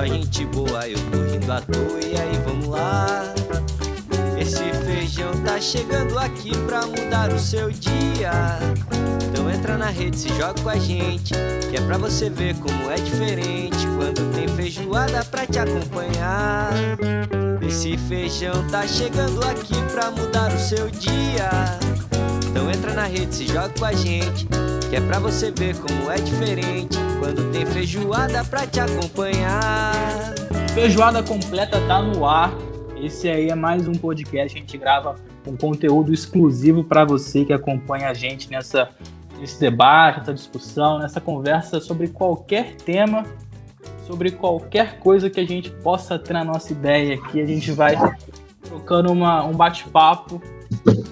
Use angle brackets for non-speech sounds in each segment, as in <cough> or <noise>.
só gente boa, eu tô rindo à toa, e aí vamos lá. Esse feijão tá chegando aqui pra mudar o seu dia. Então entra na rede, se joga com a gente, que é pra você ver como é diferente quando tem feijoada pra te acompanhar. Esse feijão tá chegando aqui pra mudar o seu dia. Então entra na rede, se joga com a gente, que é pra você ver como é diferente quando tem feijoada pra te acompanhar. Feijoada completa tá no ar. Esse aí é mais um podcast. A gente grava um conteúdo exclusivo para você que acompanha a gente nessa, nesse debate, nessa discussão, nessa conversa sobre qualquer tema, sobre qualquer coisa que a gente possa ter na nossa ideia aqui. A gente vai trocando uma, um bate-papo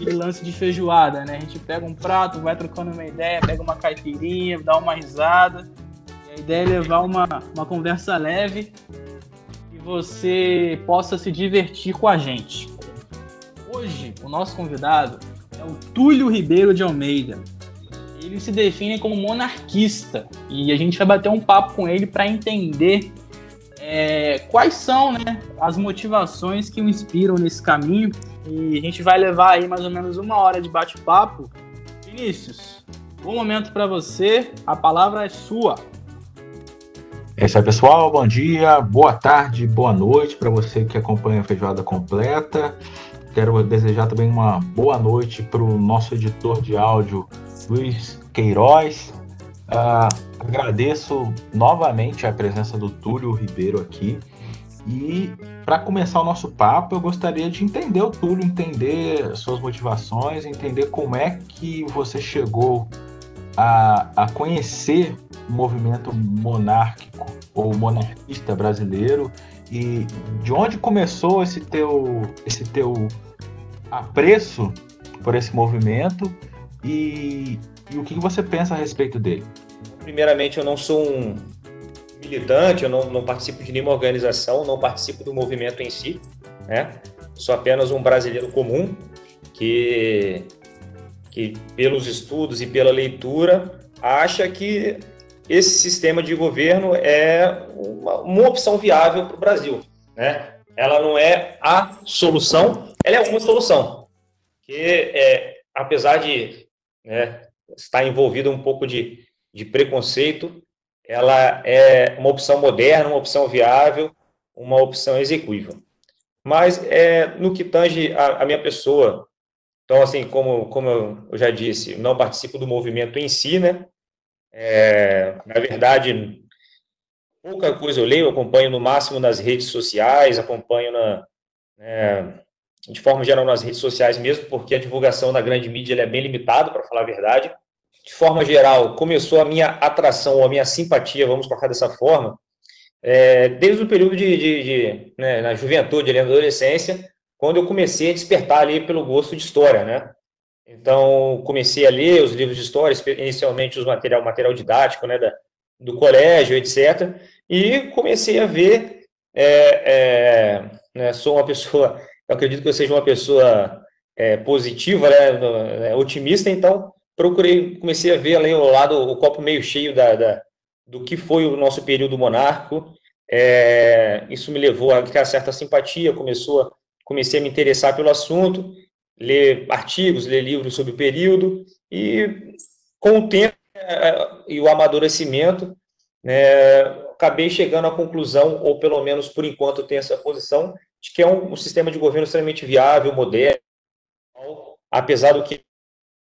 e lance de feijoada, né? A gente pega um prato, vai trocando uma ideia, pega uma caipirinha, dá uma risada. E ideia é levar uma, uma conversa leve você possa se divertir com a gente. Hoje, o nosso convidado é o Túlio Ribeiro de Almeida. Ele se define como monarquista e a gente vai bater um papo com ele para entender é, quais são né, as motivações que o inspiram nesse caminho. E a gente vai levar aí mais ou menos uma hora de bate-papo. Vinícius, bom momento para você, a palavra é sua. É isso aí, pessoal. Bom dia, boa tarde, boa noite para você que acompanha a Feijoada Completa. Quero desejar também uma boa noite para o nosso editor de áudio, Luiz Queiroz. Uh, agradeço novamente a presença do Túlio Ribeiro aqui. E para começar o nosso papo, eu gostaria de entender o Túlio, entender suas motivações, entender como é que você chegou a, a conhecer o movimento monárquico ou monarquista brasileiro e de onde começou esse teu esse teu apreço por esse movimento e, e o que você pensa a respeito dele? Primeiramente, eu não sou um militante, eu não, não participo de nenhuma organização, não participo do movimento em si, né? Sou apenas um brasileiro comum que pelos estudos e pela leitura acha que esse sistema de governo é uma, uma opção viável para o Brasil. Né? Ela não é a solução, ela é uma solução. Que, é, apesar de né, estar envolvida um pouco de, de preconceito, ela é uma opção moderna, uma opção viável, uma opção execuível. Mas é, no que tange a, a minha pessoa, então, assim, como, como eu já disse, não participo do movimento em si, né? É, na verdade, pouca coisa eu leio, acompanho no máximo nas redes sociais, acompanho na, é, de forma geral nas redes sociais mesmo, porque a divulgação da grande mídia é bem limitada, para falar a verdade. De forma geral, começou a minha atração, a minha simpatia, vamos colocar dessa forma, é, desde o período de, de, de né, na juventude, na adolescência, quando eu comecei a despertar ali pelo gosto de história, né? Então, comecei a ler os livros de história, inicialmente os material, material didático, né, da, do colégio, etc. E comecei a ver, é, é, né, sou uma pessoa, eu acredito que eu seja uma pessoa é, positiva, né, otimista, então procurei, comecei a ver ali o lado, o copo meio cheio da, da do que foi o nosso período monárquico. É, isso me levou a criar certa simpatia, começou comecei a me interessar pelo assunto, ler artigos, ler livros sobre o período, e com o tempo é, e o amadurecimento, né, acabei chegando à conclusão, ou pelo menos por enquanto tenho essa posição, de que é um, um sistema de governo extremamente viável, moderno, apesar do que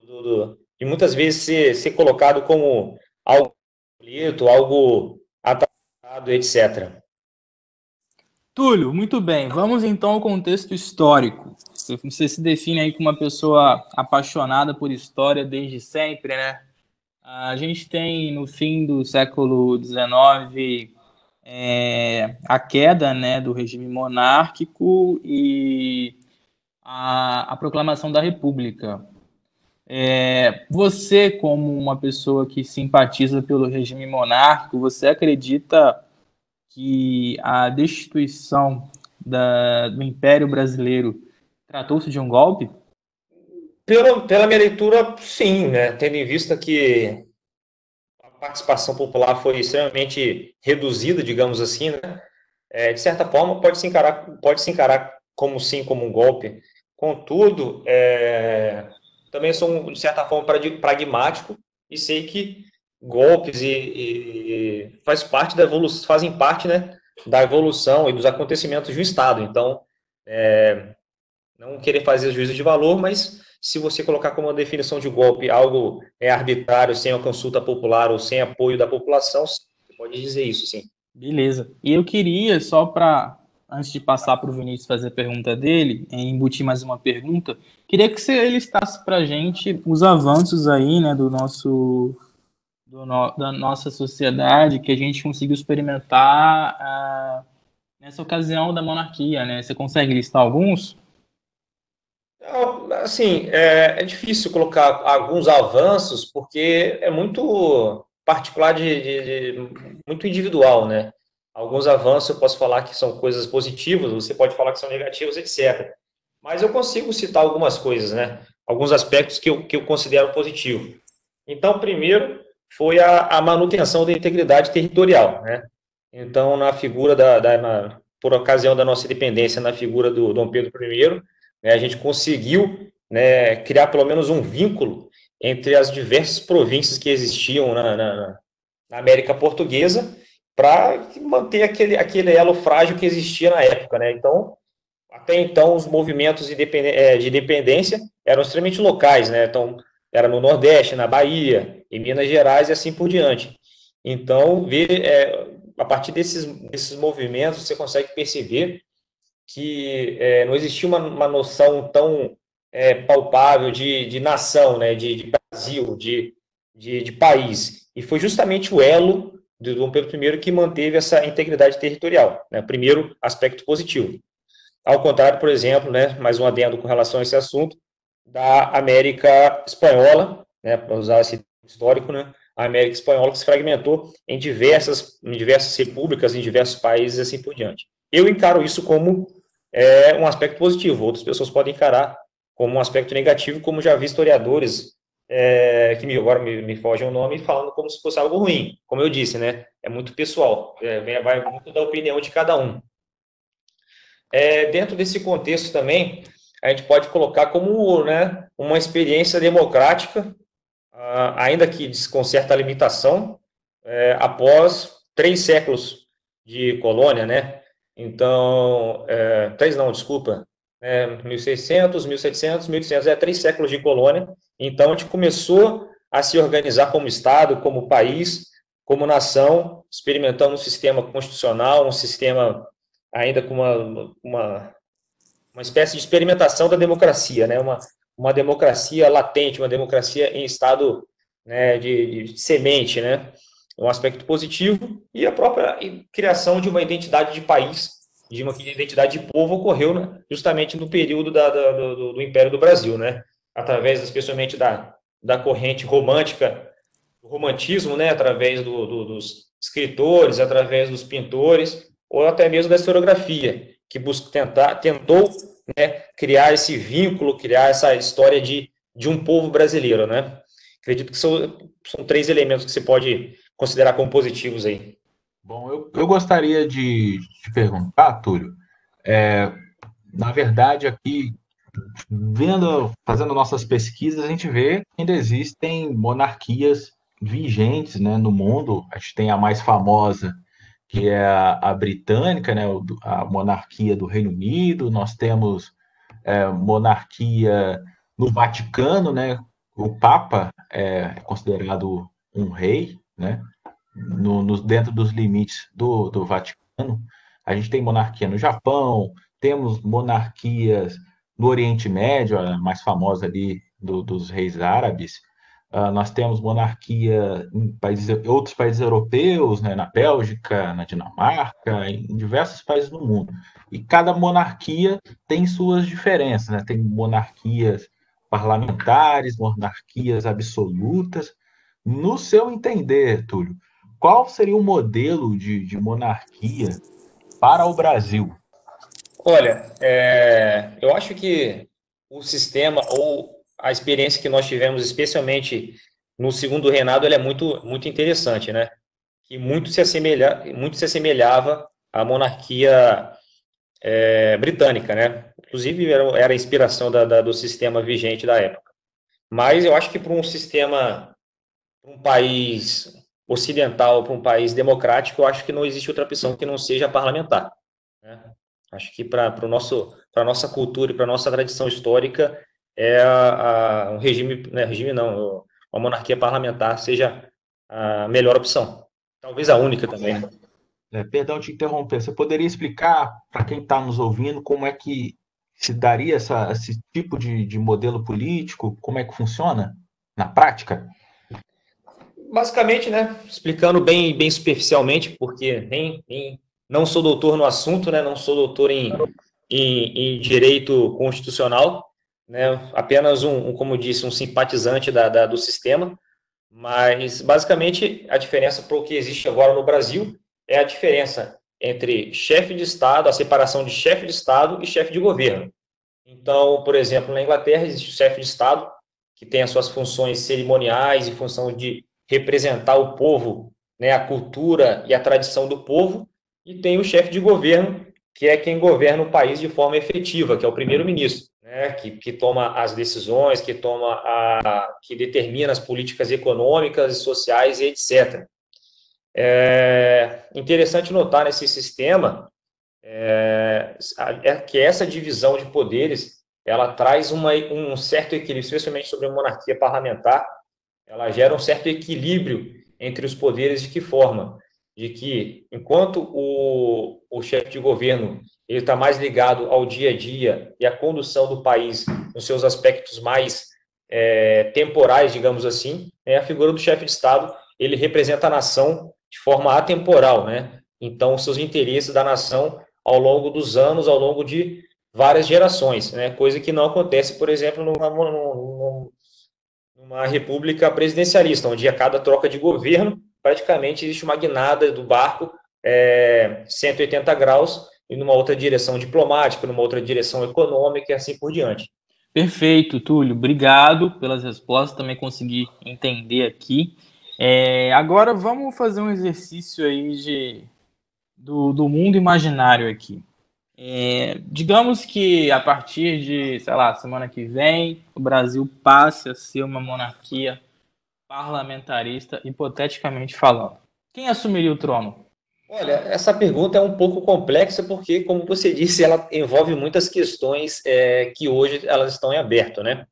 do, do, de muitas vezes ser, ser colocado como algo algo atrasado, etc. Túlio, muito bem. Vamos então ao contexto histórico. Você se define aí como uma pessoa apaixonada por história desde sempre, né? A gente tem no fim do século XIX é, a queda né, do regime monárquico e a, a proclamação da República. É, você, como uma pessoa que simpatiza pelo regime monárquico, você acredita que a destituição da, do Império Brasileiro tratou-se de um golpe? Pela, pela minha leitura, sim, né? tendo em vista que a participação popular foi extremamente reduzida, digamos assim, né? é, de certa forma, pode se encarar, pode se encarar como sim, como um golpe. Contudo, é, também sou, de certa forma, pragmático e sei que golpes e, e, faz parte da evolução, fazem parte né, da evolução e dos acontecimentos um Estado. Então, é, não querer fazer juízo de valor, mas se você colocar como uma definição de golpe algo é arbitrário, sem a consulta popular ou sem apoio da população, você pode dizer isso, sim. Beleza. E eu queria, só para, antes de passar para o Vinícius fazer a pergunta dele, embutir mais uma pergunta, queria que você listasse para a gente os avanços aí, né, do nosso do no, da nossa sociedade que a gente conseguiu experimentar uh, nessa ocasião da monarquia, né? Você consegue listar alguns? Assim, é, é difícil colocar alguns avanços porque é muito particular de, de, de, muito individual, né? Alguns avanços eu posso falar que são coisas positivas, você pode falar que são negativos, etc. Mas eu consigo citar algumas coisas, né? Alguns aspectos que eu, que eu considero positivo. Então, primeiro, foi a, a manutenção da integridade territorial, né? Então, na figura da, da na, por ocasião da nossa independência, na figura do Dom Pedro I, né, a gente conseguiu né, criar pelo menos um vínculo entre as diversas províncias que existiam na, na, na América Portuguesa para manter aquele, aquele elo frágil que existia na época, né? Então, até então, os movimentos de independência eram extremamente locais, né? Então, era no Nordeste, na Bahia, em Minas Gerais e assim por diante. Então, é, a partir desses, desses movimentos, você consegue perceber que é, não existia uma, uma noção tão é, palpável de, de nação, né, de, de Brasil, de, de, de, país. E foi justamente o elo do Dom Pedro I que manteve essa integridade territorial, né, primeiro aspecto positivo. Ao contrário, por exemplo, né, mais um adendo com relação a esse assunto, da América Espanhola, né, para usar esse histórico, né, a América Espanhola se fragmentou em diversas, em diversas repúblicas, em diversos países assim por diante. Eu encaro isso como é, um aspecto positivo, outras pessoas podem encarar como um aspecto negativo, como já vi historiadores é, que me, agora me, me foge o nome, falando como se fosse algo ruim. Como eu disse, né, é muito pessoal, é, vai muito da opinião de cada um. É, dentro desse contexto também, a gente pode colocar como né, uma experiência democrática, uh, ainda que com certa limitação, é, após três séculos de colônia, né? Então, é, três não, desculpa, é, 1600, 1700, 1800, é três séculos de colônia. Então, a gente começou a se organizar como Estado, como país, como nação, experimentando um sistema constitucional, um sistema ainda com uma, uma uma espécie de experimentação da democracia, né? uma, uma democracia latente, uma democracia em estado né, de, de semente, né? um aspecto positivo, e a própria criação de uma identidade de país, de uma identidade de povo ocorreu né, justamente no período da, da, do, do, Império do Brasil, né? através especialmente da, da corrente romântica, do romantismo, né? através do, do, dos escritores, através dos pintores, ou até mesmo da historiografia, que busca tentar, tentou né, criar esse vínculo, criar essa história de, de um povo brasileiro, né? Acredito que são, são três elementos que você pode considerar como positivos aí. Bom, eu, eu gostaria de te perguntar, Túlio, é, na verdade aqui, vendo, fazendo nossas pesquisas, a gente vê que ainda existem monarquias vigentes né, no mundo. A gente tem a mais famosa, que é a, a britânica, né, a monarquia do Reino Unido, nós temos é, monarquia no Vaticano, né, o Papa é considerado um rei, né, no, no, dentro dos limites do, do Vaticano. A gente tem monarquia no Japão, temos monarquias no Oriente Médio, a mais famosa ali do, dos reis árabes, Uh, nós temos monarquia em países, outros países europeus, né, na Bélgica, na Dinamarca, em diversos países do mundo. E cada monarquia tem suas diferenças, né? Tem monarquias parlamentares, monarquias absolutas. No seu entender, Túlio, qual seria o modelo de, de monarquia para o Brasil? Olha, é, eu acho que o sistema ou a experiência que nós tivemos, especialmente no segundo reinado, é muito, muito interessante, né? Que muito se, assemelha, muito se assemelhava a monarquia é, britânica, né? Inclusive era, era a inspiração da, da, do sistema vigente da época. Mas eu acho que para um sistema, um país ocidental, para um país democrático, eu acho que não existe outra opção que não seja parlamentar. Né? Acho que para para nossa cultura e para nossa tradição histórica é a, a, um regime, né, regime não, uma monarquia parlamentar seja a melhor opção. Talvez a única também. Né? É, perdão te interromper. Você poderia explicar para quem está nos ouvindo como é que se daria essa, esse tipo de, de modelo político? Como é que funciona na prática? Basicamente, né, explicando bem, bem superficialmente, porque nem, nem não sou doutor no assunto, né, não sou doutor em, em, em direito constitucional, né, apenas um, um, como disse, um simpatizante da, da, do sistema, mas basicamente a diferença para o que existe agora no Brasil é a diferença entre chefe de Estado, a separação de chefe de Estado e chefe de governo. Então, por exemplo, na Inglaterra existe o chefe de Estado, que tem as suas funções cerimoniais e função de representar o povo, né, a cultura e a tradição do povo, e tem o chefe de governo, que é quem governa o país de forma efetiva, que é o primeiro-ministro, né, que, que toma as decisões, que toma a, que determina as políticas econômicas, sociais e etc. É interessante notar nesse sistema é, é que essa divisão de poderes ela traz uma, um certo equilíbrio, especialmente sobre a monarquia parlamentar, ela gera um certo equilíbrio entre os poderes de que forma? De que, enquanto o, o chefe de governo ele está mais ligado ao dia a dia e à condução do país nos seus aspectos mais é, temporais, digamos assim, é a figura do chefe de Estado, ele representa a nação de forma atemporal, né? Então, seus interesses da nação ao longo dos anos, ao longo de várias gerações, né? Coisa que não acontece, por exemplo, numa, numa, numa república presidencialista, onde a cada troca de governo, praticamente existe uma guinada do barco é, 180 graus e numa outra direção diplomática, numa outra direção econômica e assim por diante. Perfeito, Túlio. Obrigado pelas respostas. Também consegui entender aqui. É, agora vamos fazer um exercício aí de, do, do mundo imaginário aqui. É, digamos que a partir de, sei lá, semana que vem, o Brasil passe a ser uma monarquia parlamentarista, hipoteticamente falando. Quem assumiria o trono? Olha, essa pergunta é um pouco complexa porque, como você disse, ela envolve muitas questões é, que hoje elas estão em aberto, né?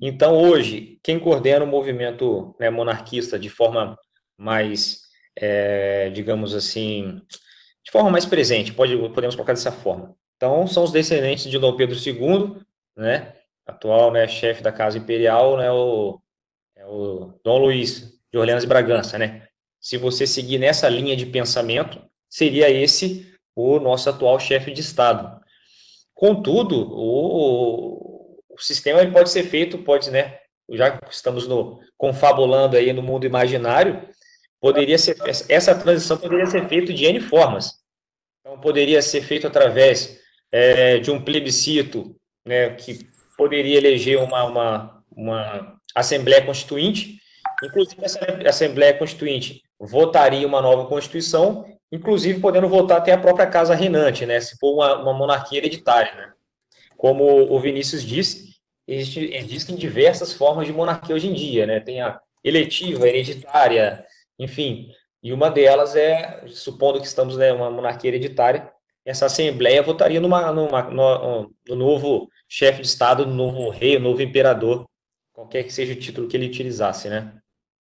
Então, hoje, quem coordena o movimento né, monarquista de forma mais, é, digamos assim, de forma mais presente, pode, podemos colocar dessa forma. Então, são os descendentes de Dom Pedro II, né, atual né, chefe da Casa Imperial, né, o, é o Dom Luís de Orleans e Bragança. Né? Se você seguir nessa linha de pensamento, seria esse o nosso atual chefe de Estado. Contudo, o, o sistema ele pode ser feito, pode, né? Já estamos no, confabulando aí no mundo imaginário, poderia ser essa transição poderia ser feita de N formas. Então, poderia ser feito através é, de um plebiscito, né, que poderia eleger uma, uma, uma Assembleia Constituinte, inclusive essa Assembleia Constituinte votaria uma nova Constituição, inclusive podendo votar até a própria Casa Reinante, né, se for uma, uma monarquia hereditária. Né. Como o Vinícius disse, existe, existem diversas formas de monarquia hoje em dia, né? Tem a eletiva, hereditária, enfim. E uma delas é, supondo que estamos né, uma monarquia hereditária, essa assembleia votaria numa, numa, no, no novo chefe de estado, no novo rei, no novo imperador, qualquer que seja o título que ele utilizasse, né?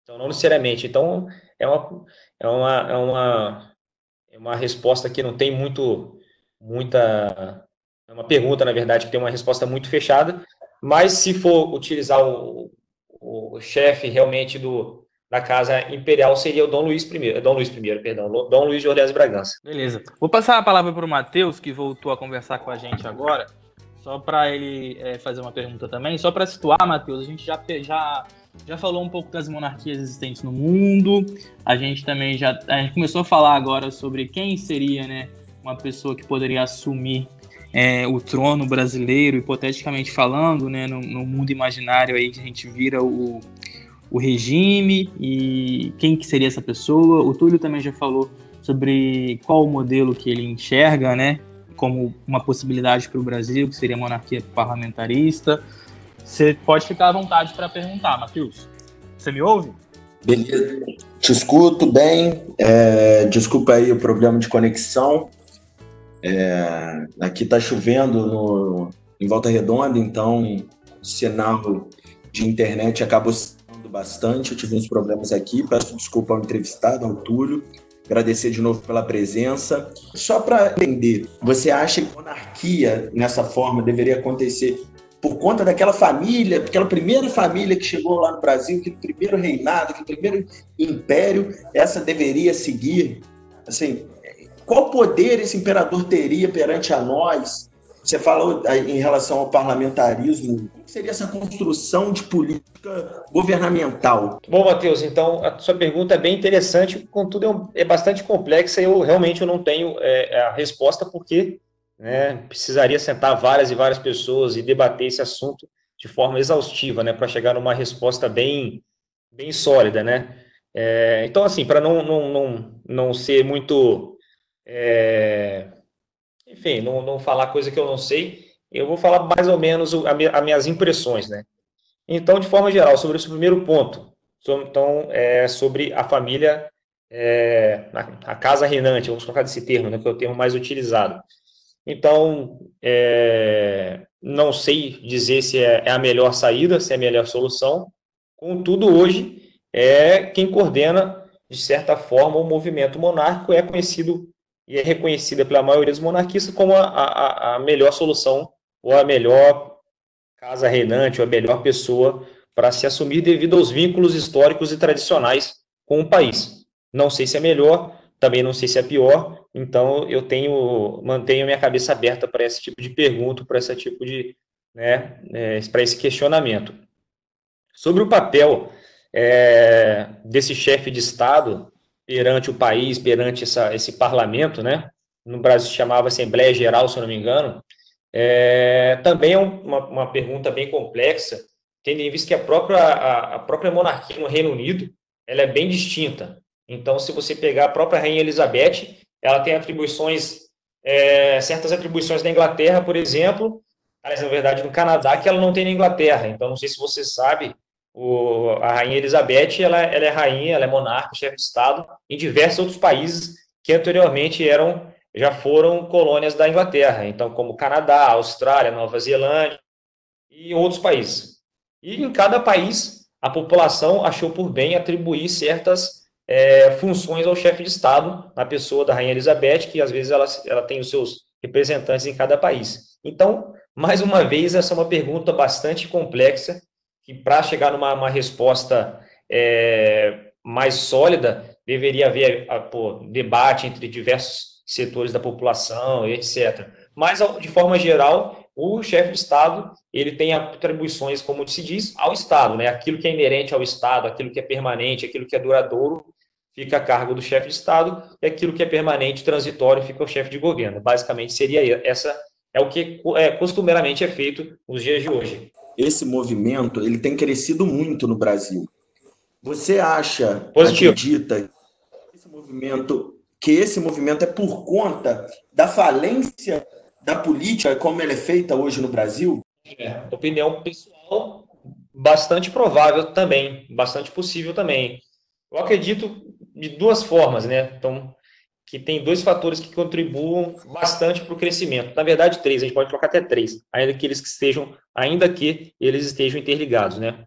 Então, não necessariamente. Então, é uma, é uma, é uma, é uma resposta que não tem muito, muita, é uma pergunta, na verdade, que tem uma resposta muito fechada, mas se for utilizar o, o chefe realmente do, da casa imperial seria o Dom Luiz I, Dom Luiz I, perdão, Dom Luiz de Orleans Bragança. Beleza. Vou passar a palavra para o Matheus, que voltou a conversar com a gente agora, só para ele é, fazer uma pergunta também. Só para situar, Matheus, a gente já, já, já falou um pouco das monarquias existentes no mundo, a gente também já a gente começou a falar agora sobre quem seria né, uma pessoa que poderia assumir é, o trono brasileiro, hipoteticamente falando, né, no, no, mundo imaginário aí que a gente vira o, o regime e quem que seria essa pessoa. O Túlio também já falou sobre qual o modelo que ele enxerga, né, como uma possibilidade para o Brasil, que seria a monarquia parlamentarista. Você pode ficar à vontade para perguntar, Matheus. Você me ouve? Beleza, te escuto bem. É, desculpa aí o problema de conexão. É, aqui está chovendo no, em Volta Redonda, então o sinal de internet acabou sendo bastante. Eu tive uns problemas aqui. Peço desculpa ao entrevistado, ao Túlio. Agradecer de novo pela presença. Só para entender, você acha que monarquia nessa forma deveria acontecer por conta daquela família, aquela primeira família que chegou lá no Brasil, aquele primeiro reinado, aquele primeiro império, essa deveria seguir? Assim, qual poder esse imperador teria perante a nós? Você falou em relação ao parlamentarismo. O que seria essa construção de política governamental? Bom, Matheus, então a sua pergunta é bem interessante, contudo é, é bastante complexa e eu realmente eu não tenho é, a resposta porque né, precisaria sentar várias e várias pessoas e debater esse assunto de forma exaustiva, né, para chegar numa resposta bem, bem sólida, né. É, então, assim, para não, não, não, não ser muito é, enfim, não, não falar coisa que eu não sei, eu vou falar mais ou menos as minhas impressões, né? Então, de forma geral, sobre esse primeiro ponto, então, é sobre a família, é, a casa reinante, vamos colocar desse termo, né, que é o termo mais utilizado. Então, é, não sei dizer se é, é, a melhor saída, se é a melhor solução, contudo, hoje, é quem coordena, de certa forma, o movimento monárquico é conhecido e é reconhecida pela maioria dos monarquistas como a, a, a melhor solução ou a melhor casa reinante ou a melhor pessoa para se assumir devido aos vínculos históricos e tradicionais com o país. Não sei se é melhor, também não sei se é pior, então eu tenho mantenho minha cabeça aberta para esse tipo de pergunta, para esse tipo de, né, é, para esse questionamento. Sobre o papel é, desse chefe de Estado perante o país, perante essa, esse parlamento, né? No Brasil chamava Assembleia Geral, se eu não me engano. É, também é uma, uma pergunta bem complexa, tendo em vista que a própria, a, a, própria monarquia no Reino Unido ela é bem distinta. Então, se você pegar a própria Rainha Elizabeth, ela tem atribuições, é, certas atribuições na Inglaterra, por exemplo, mas na verdade no Canadá, que ela não tem na Inglaterra. Então, não sei se você sabe, o, a rainha Elizabeth, ela, ela, é rainha, ela é monarca, chefe de Estado, em diversos outros países que anteriormente eram, já foram colônias da Inglaterra, então como Canadá, Austrália, Nova Zelândia e outros países. E em cada país, a população achou por bem atribuir certas é, funções ao chefe de Estado, na pessoa da rainha Elizabeth, que às vezes ela, ela tem os seus representantes em cada país. Então, mais uma vez, essa é uma pergunta bastante complexa que para chegar numa uma resposta é, mais sólida, deveria haver a, pô, debate entre diversos setores da população, etc. Mas, de forma geral, o chefe de Estado ele tem atribuições, como se diz, ao Estado, né? Aquilo que é inerente ao Estado, aquilo que é permanente, aquilo que é duradouro, fica a cargo do chefe de Estado, e aquilo que é permanente, transitório, fica o chefe de governo. Basicamente, seria essa é o que é, costumeiramente é feito nos dias de hoje esse movimento ele tem crescido muito no Brasil. Você acha, Positivo. acredita, esse movimento, que esse movimento é por conta da falência da política como ela é feita hoje no Brasil? É, opinião pessoal, bastante provável também, bastante possível também. Eu acredito de duas formas, né? Então, que tem dois fatores que contribuam bastante para o crescimento. Na verdade, três, a gente pode colocar até três, ainda que eles estejam, ainda que eles estejam interligados, né?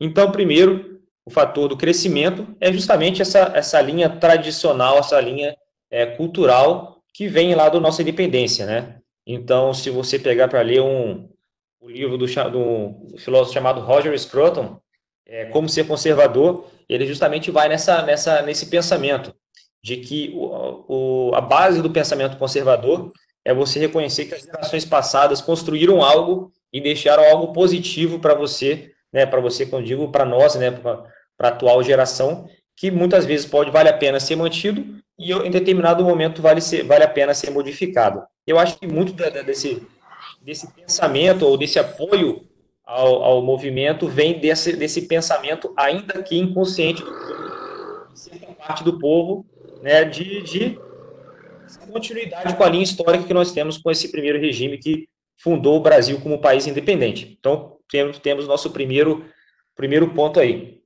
Então, primeiro, o fator do crescimento é justamente essa, essa linha tradicional, essa linha é, cultural que vem lá da nossa independência, né? Então, se você pegar para ler um, o livro do, do filósofo chamado Roger Scruton, é, Como Ser Conservador, ele justamente vai nessa, nessa, nesse pensamento de que o, o, a base do pensamento conservador é você reconhecer que as gerações passadas construíram algo e deixaram algo positivo para você, né, para você, quando digo para nós, né, para a atual geração, que muitas vezes pode vale a pena ser mantido e em determinado momento vale, ser, vale a pena ser modificado. Eu acho que muito desse, desse pensamento ou desse apoio ao, ao movimento vem desse, desse pensamento, ainda que inconsciente, de parte do povo, né, de, de continuidade com a linha histórica que nós temos com esse primeiro regime que fundou o Brasil como país independente. Então, temos, temos nosso primeiro, primeiro ponto aí.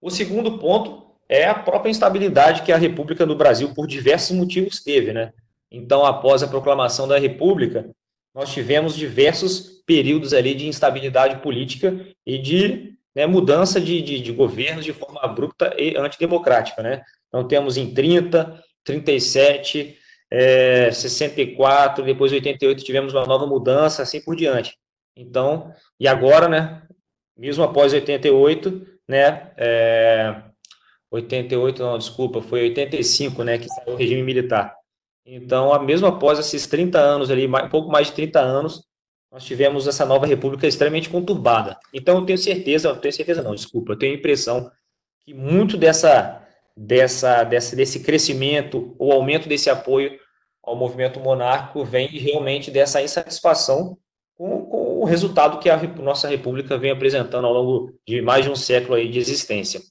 O segundo ponto é a própria instabilidade que a República no Brasil, por diversos motivos, teve. Né? Então, após a proclamação da República, nós tivemos diversos períodos ali de instabilidade política e de né, mudança de, de, de governos de forma abrupta e antidemocrática. Né? Então, temos em 30, 37, é, 64, depois 88 tivemos uma nova mudança, assim por diante. Então, e agora, né, mesmo após 88, né, é, 88, não, desculpa, foi 85, né, que saiu o regime militar. Então, mesmo após esses 30 anos ali, um pouco mais de 30 anos, nós tivemos essa nova república extremamente conturbada. Então, eu tenho certeza, eu tenho certeza não, desculpa, eu tenho a impressão que muito dessa, dessa, dessa, desse crescimento, o aumento desse apoio ao movimento monárquico vem realmente dessa insatisfação com, com o resultado que a nossa república vem apresentando ao longo de mais de um século aí de existência.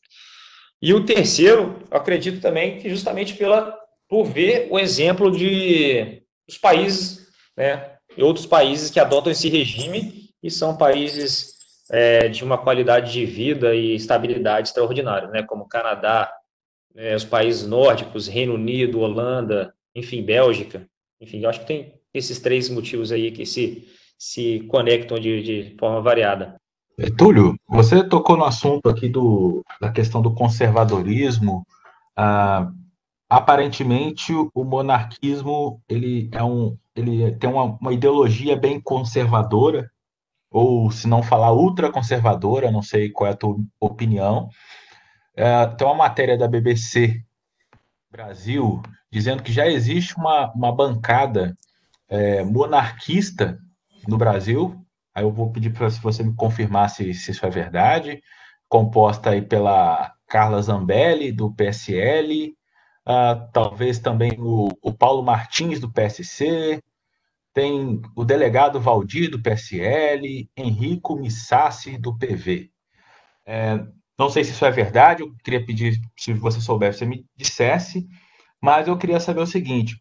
E o terceiro, acredito também que justamente pela por ver o exemplo de os países, né, e outros países que adotam esse regime e são países é, de uma qualidade de vida e estabilidade extraordinária, né, como Canadá, é, os países nórdicos, Reino Unido, Holanda, enfim, Bélgica, enfim, eu acho que tem esses três motivos aí que se, se conectam de, de forma variada. Túlio, você tocou no assunto aqui do, da questão do conservadorismo. Ah, aparentemente, o monarquismo ele é um, ele tem uma, uma ideologia bem conservadora, ou se não falar ultraconservadora, não sei qual é a tua opinião. É, tem uma matéria da BBC Brasil dizendo que já existe uma, uma bancada é, monarquista no Brasil, Aí eu vou pedir para você me confirmar se, se, isso é verdade. Composta aí pela Carla Zambelli, do PSL, uh, talvez também o, o, Paulo Martins, do PSC, tem o delegado Valdir, do PSL, Henrico Missassi, do PV. É, não sei se isso é verdade, eu queria pedir, se você soubesse, você me dissesse, mas eu queria saber o seguinte: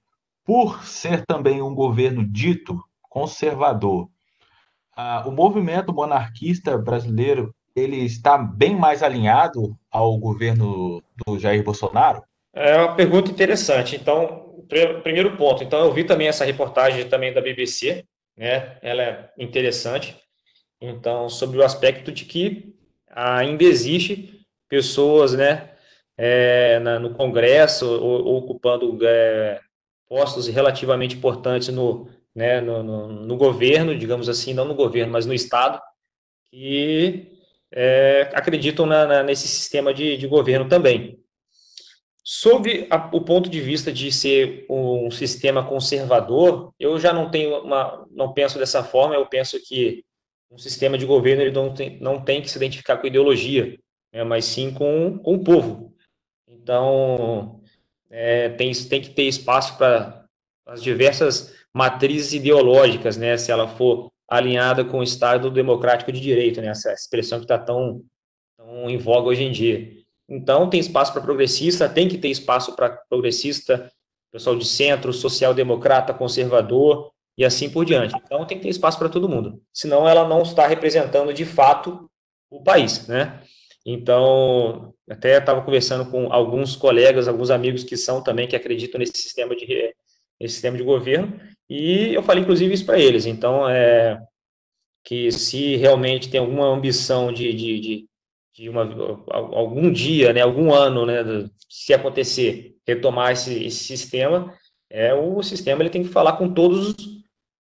por ser também um governo dito conservador, ah, o movimento monarquista brasileiro ele está bem mais alinhado ao governo do Jair Bolsonaro? É uma pergunta interessante. Então, primeiro ponto. Então, eu vi também essa reportagem também da BBC, né? Ela é interessante. Então, sobre o aspecto de que ainda existe pessoas, né, é, na, no Congresso ou, ocupando é, postos relativamente importantes no, né, no, no, no, governo, digamos assim, não no governo, mas no Estado, que é, acreditam na, na, nesse sistema de, de, governo também. Sob a, o ponto de vista de ser um sistema conservador, eu já não tenho uma, não penso dessa forma, eu penso que um sistema de governo ele não tem, não tem que se identificar com ideologia, né, mas sim com, com o povo. Então, é, tem, tem que ter espaço para as diversas matrizes ideológicas, né, se ela for alinhada com o Estado democrático de direito, né, essa expressão que está tão, tão em voga hoje em dia. Então, tem espaço para progressista, tem que ter espaço para progressista, pessoal de centro, social-democrata, conservador e assim por diante. Então, tem que ter espaço para todo mundo. Senão, ela não está representando de fato o país, né? Então, até estava conversando com alguns colegas, alguns amigos que são também, que acreditam nesse sistema de, nesse sistema de governo, e eu falei, inclusive, isso para eles. Então, é, que se realmente tem alguma ambição de, de, de, de uma, algum dia, né, algum ano, né, se acontecer, retomar esse, esse sistema, é, o sistema ele tem que falar com todos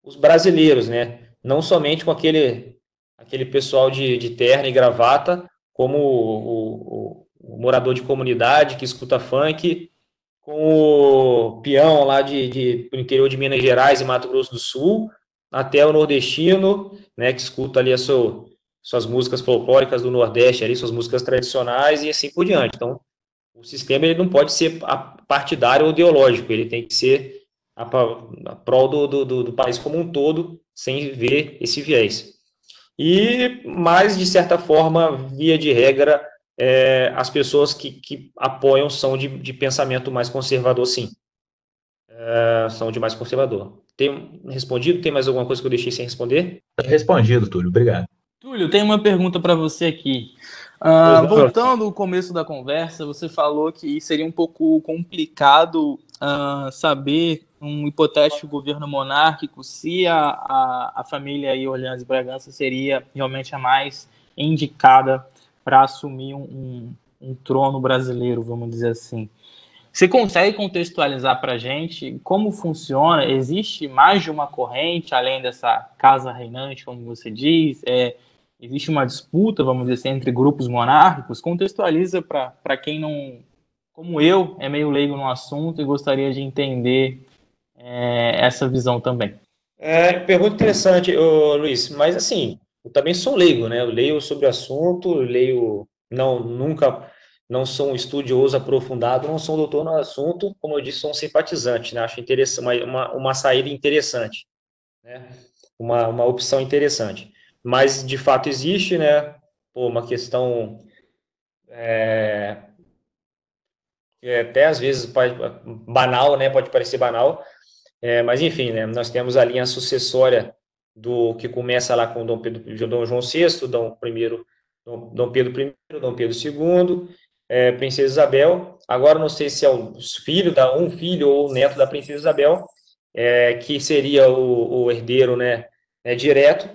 os brasileiros, né, não somente com aquele, aquele pessoal de, de terno e gravata, como o, o, o morador de comunidade que escuta funk com o peão lá de, de, do interior de Minas Gerais e Mato Grosso do Sul, até o nordestino, né, que escuta ali a sua, suas músicas folclóricas do Nordeste, ali, suas músicas tradicionais e assim por diante. Então, o sistema ele não pode ser partidário ou ideológico, ele tem que ser a, a prol do, do, do país como um todo, sem ver esse viés. E, mais de certa forma, via de regra, é, as pessoas que, que apoiam são de, de pensamento mais conservador, sim. É, são de mais conservador. Tem respondido? Tem mais alguma coisa que eu deixei sem responder? Respondido, Túlio. Obrigado. Túlio, tem uma pergunta para você aqui. Uh, voltando ao começo da conversa, você falou que seria um pouco complicado uh, saber um hipotético governo monárquico se a, a, a família aí Orleans e Bragança seria realmente a mais indicada para assumir um, um, um, trono brasileiro, vamos dizer assim. Você consegue contextualizar para a gente como funciona? Existe mais de uma corrente além dessa casa reinante, como você diz? É, existe uma disputa, vamos dizer assim, entre grupos monárquicos? Contextualiza para quem não, como eu, é meio leigo no assunto e gostaria de entender é, essa visão também. É, pergunta interessante, ô, Luiz, mas assim, eu também sou leigo, né? Eu leio sobre o assunto, leio, não, nunca, não sou um estudioso aprofundado, não sou um doutor no assunto, como eu disse, sou um simpatizante, né? Acho interessante, uma, uma saída interessante, né? Uma, uma opção interessante. Mas, de fato, existe, né? Uma questão é, é, até às vezes pode, banal, né? Pode parecer banal, é, mas enfim, né, nós temos a linha sucessória do que começa lá com Dom, Pedro, Dom João VI, Dom, I, Dom Pedro I, Dom Pedro II, é, Princesa Isabel. Agora não sei se é o filho da um filho ou neto da Princesa Isabel, é, que seria o, o herdeiro, né, é, direto.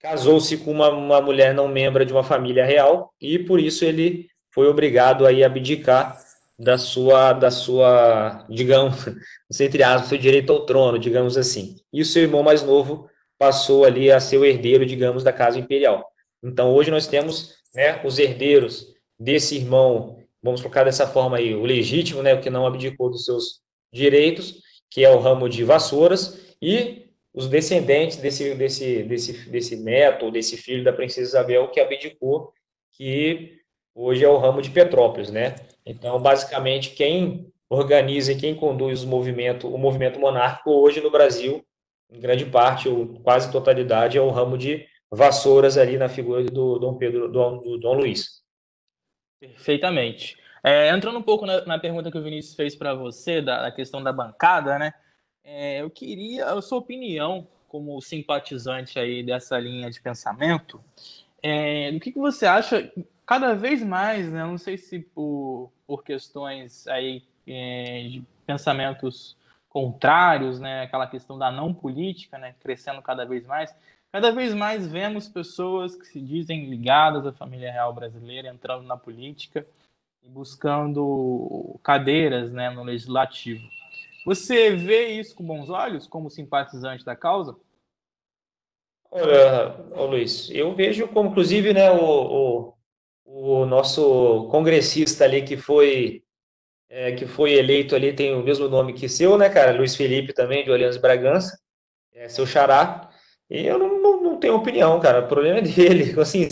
Casou-se com uma, uma mulher não membro de uma família real e por isso ele foi obrigado aí a abdicar da sua, da sua, digamos, <laughs> entre aspas, seu direito ao trono, digamos assim. E o seu irmão mais novo passou ali a ser o herdeiro, digamos, da casa imperial. Então, hoje nós temos né, os herdeiros desse irmão, vamos colocar dessa forma aí, o legítimo, né, o que não abdicou dos seus direitos, que é o ramo de vassouras, e os descendentes desse, desse, desse, desse neto, desse filho da princesa Isabel, que abdicou, que hoje é o ramo de Petrópolis, né? Então, basicamente, quem organiza e quem conduz o movimento, o movimento monárquico hoje no Brasil, em grande parte, ou quase totalidade, é o ramo de vassouras ali na figura do Dom Pedro, do, do Dom Luiz. Perfeitamente. É, entrando um pouco na, na, pergunta que o Vinícius fez para você, da, da, questão da bancada, né? É, eu queria a sua opinião como simpatizante aí dessa linha de pensamento. É, o que, que você acha cada vez mais, né? Não sei se por, por questões aí é, de pensamentos contrários, né? Aquela questão da não política, né? Crescendo cada vez mais. Cada vez mais vemos pessoas que se dizem ligadas à família real brasileira entrando na política e buscando cadeiras, né? No legislativo. Você vê isso com bons olhos, como simpatizante da causa? Olha, Luiz, eu vejo como, inclusive, né, o, o o nosso congressista ali que foi é, que foi eleito ali tem o mesmo nome que seu, né, cara? Luiz Felipe também, de Orleans Bragança, é seu xará. E eu não, não, não, tenho opinião, cara. O problema é dele. <laughs> Assim,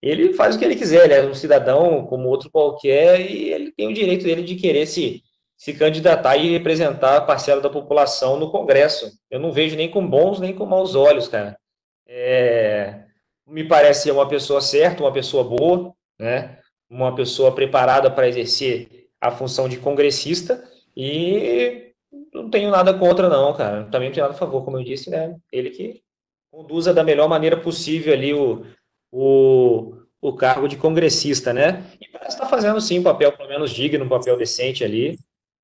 ele faz o que ele quiser, ele é um cidadão como outro qualquer e ele tem o direito dele de querer se, se candidatar e representar a parcela da população no Congresso. Eu não vejo nem com bons nem com maus olhos, cara. É, me parece ser uma pessoa certa, uma pessoa boa, né? uma pessoa preparada para exercer a função de congressista e não tenho nada contra não, cara. Também não tenho nada a favor, como eu disse, né? Ele que conduza da melhor maneira possível ali o, o, o cargo de congressista, né? E parece estar fazendo sim um papel pelo menos digno, um papel decente ali.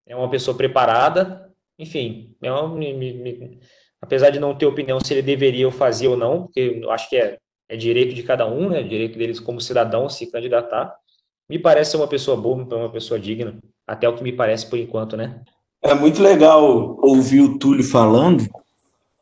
É uma pessoa preparada, enfim, é uma, me, me, apesar de não ter opinião se ele deveria fazer ou não, porque eu acho que é é direito de cada um, né? Direito deles como cidadão se candidatar. Me parece ser uma pessoa boa, uma pessoa digna, até o que me parece por enquanto, né? É muito legal ouvir o Túlio falando,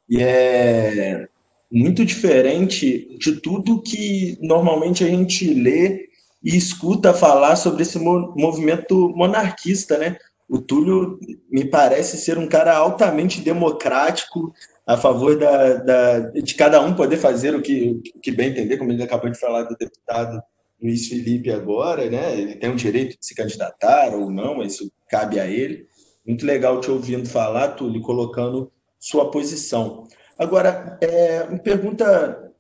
e é muito diferente de tudo que normalmente a gente lê e escuta falar sobre esse movimento monarquista, né? O Túlio me parece ser um cara altamente democrático, a favor da, da, de cada um poder fazer o que, o que bem entender, como ele acabou de falar do deputado Luiz Felipe agora, né? Ele tem o direito de se candidatar ou não, isso cabe a ele. Muito legal te ouvindo falar, Túlio, colocando sua posição. Agora, é, uma pergunta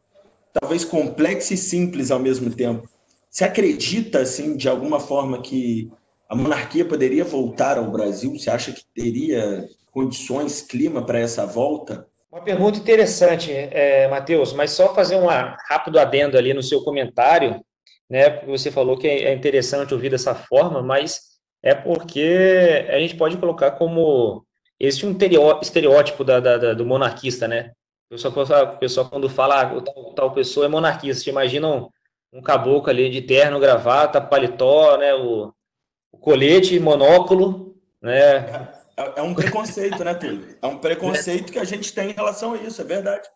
talvez complexa e simples ao mesmo tempo. Você acredita, assim, de alguma forma que a monarquia poderia voltar ao Brasil? Você acha que teria condições, clima para essa volta? Uma pergunta interessante, é, Matheus, mas só fazer um rápido adendo ali no seu comentário, né? Porque você falou que é interessante ouvir dessa forma, mas é porque a gente pode colocar como existe um estereótipo da, da, do monarquista, né? O pessoal, quando fala ah, tal, tal pessoa é monarquista, você imagina um, um caboclo ali de terno, gravata, paletó, né? O colete, monóculo, né? É, é um preconceito, né, Túlio? É um preconceito que a gente tem em relação a isso, é verdade.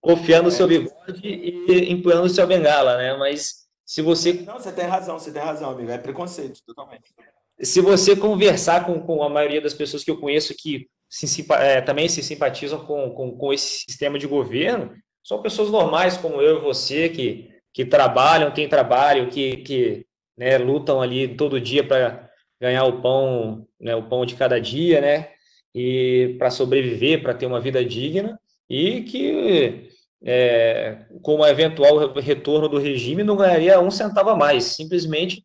Confiando o seu bigode e empunhando o seu bengala, né? Mas se você. Não, você tem razão, você tem razão, amigo. É preconceito, totalmente. Se você conversar com, com a maioria das pessoas que eu conheço que se, é, também se simpatizam com, com, com esse sistema de governo, são pessoas normais como eu e você, que, que trabalham, têm trabalho, que, que né, lutam ali todo dia para ganhar o pão, né, o pão de cada dia, né? E para sobreviver, para ter uma vida digna e que é, com o eventual retorno do regime não ganharia um centavo a mais, simplesmente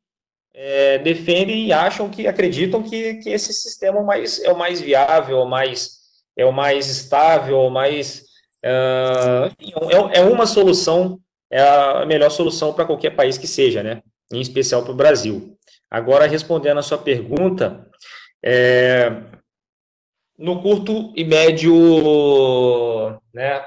é, defendem e acham que acreditam que, que esse sistema é mais, é o mais viável, é o mais, é o mais estável, o mais uh, é, é uma solução, é a melhor solução para qualquer país que seja, né? Em especial para o Brasil. Agora, respondendo a sua pergunta, é, no curto e médio né,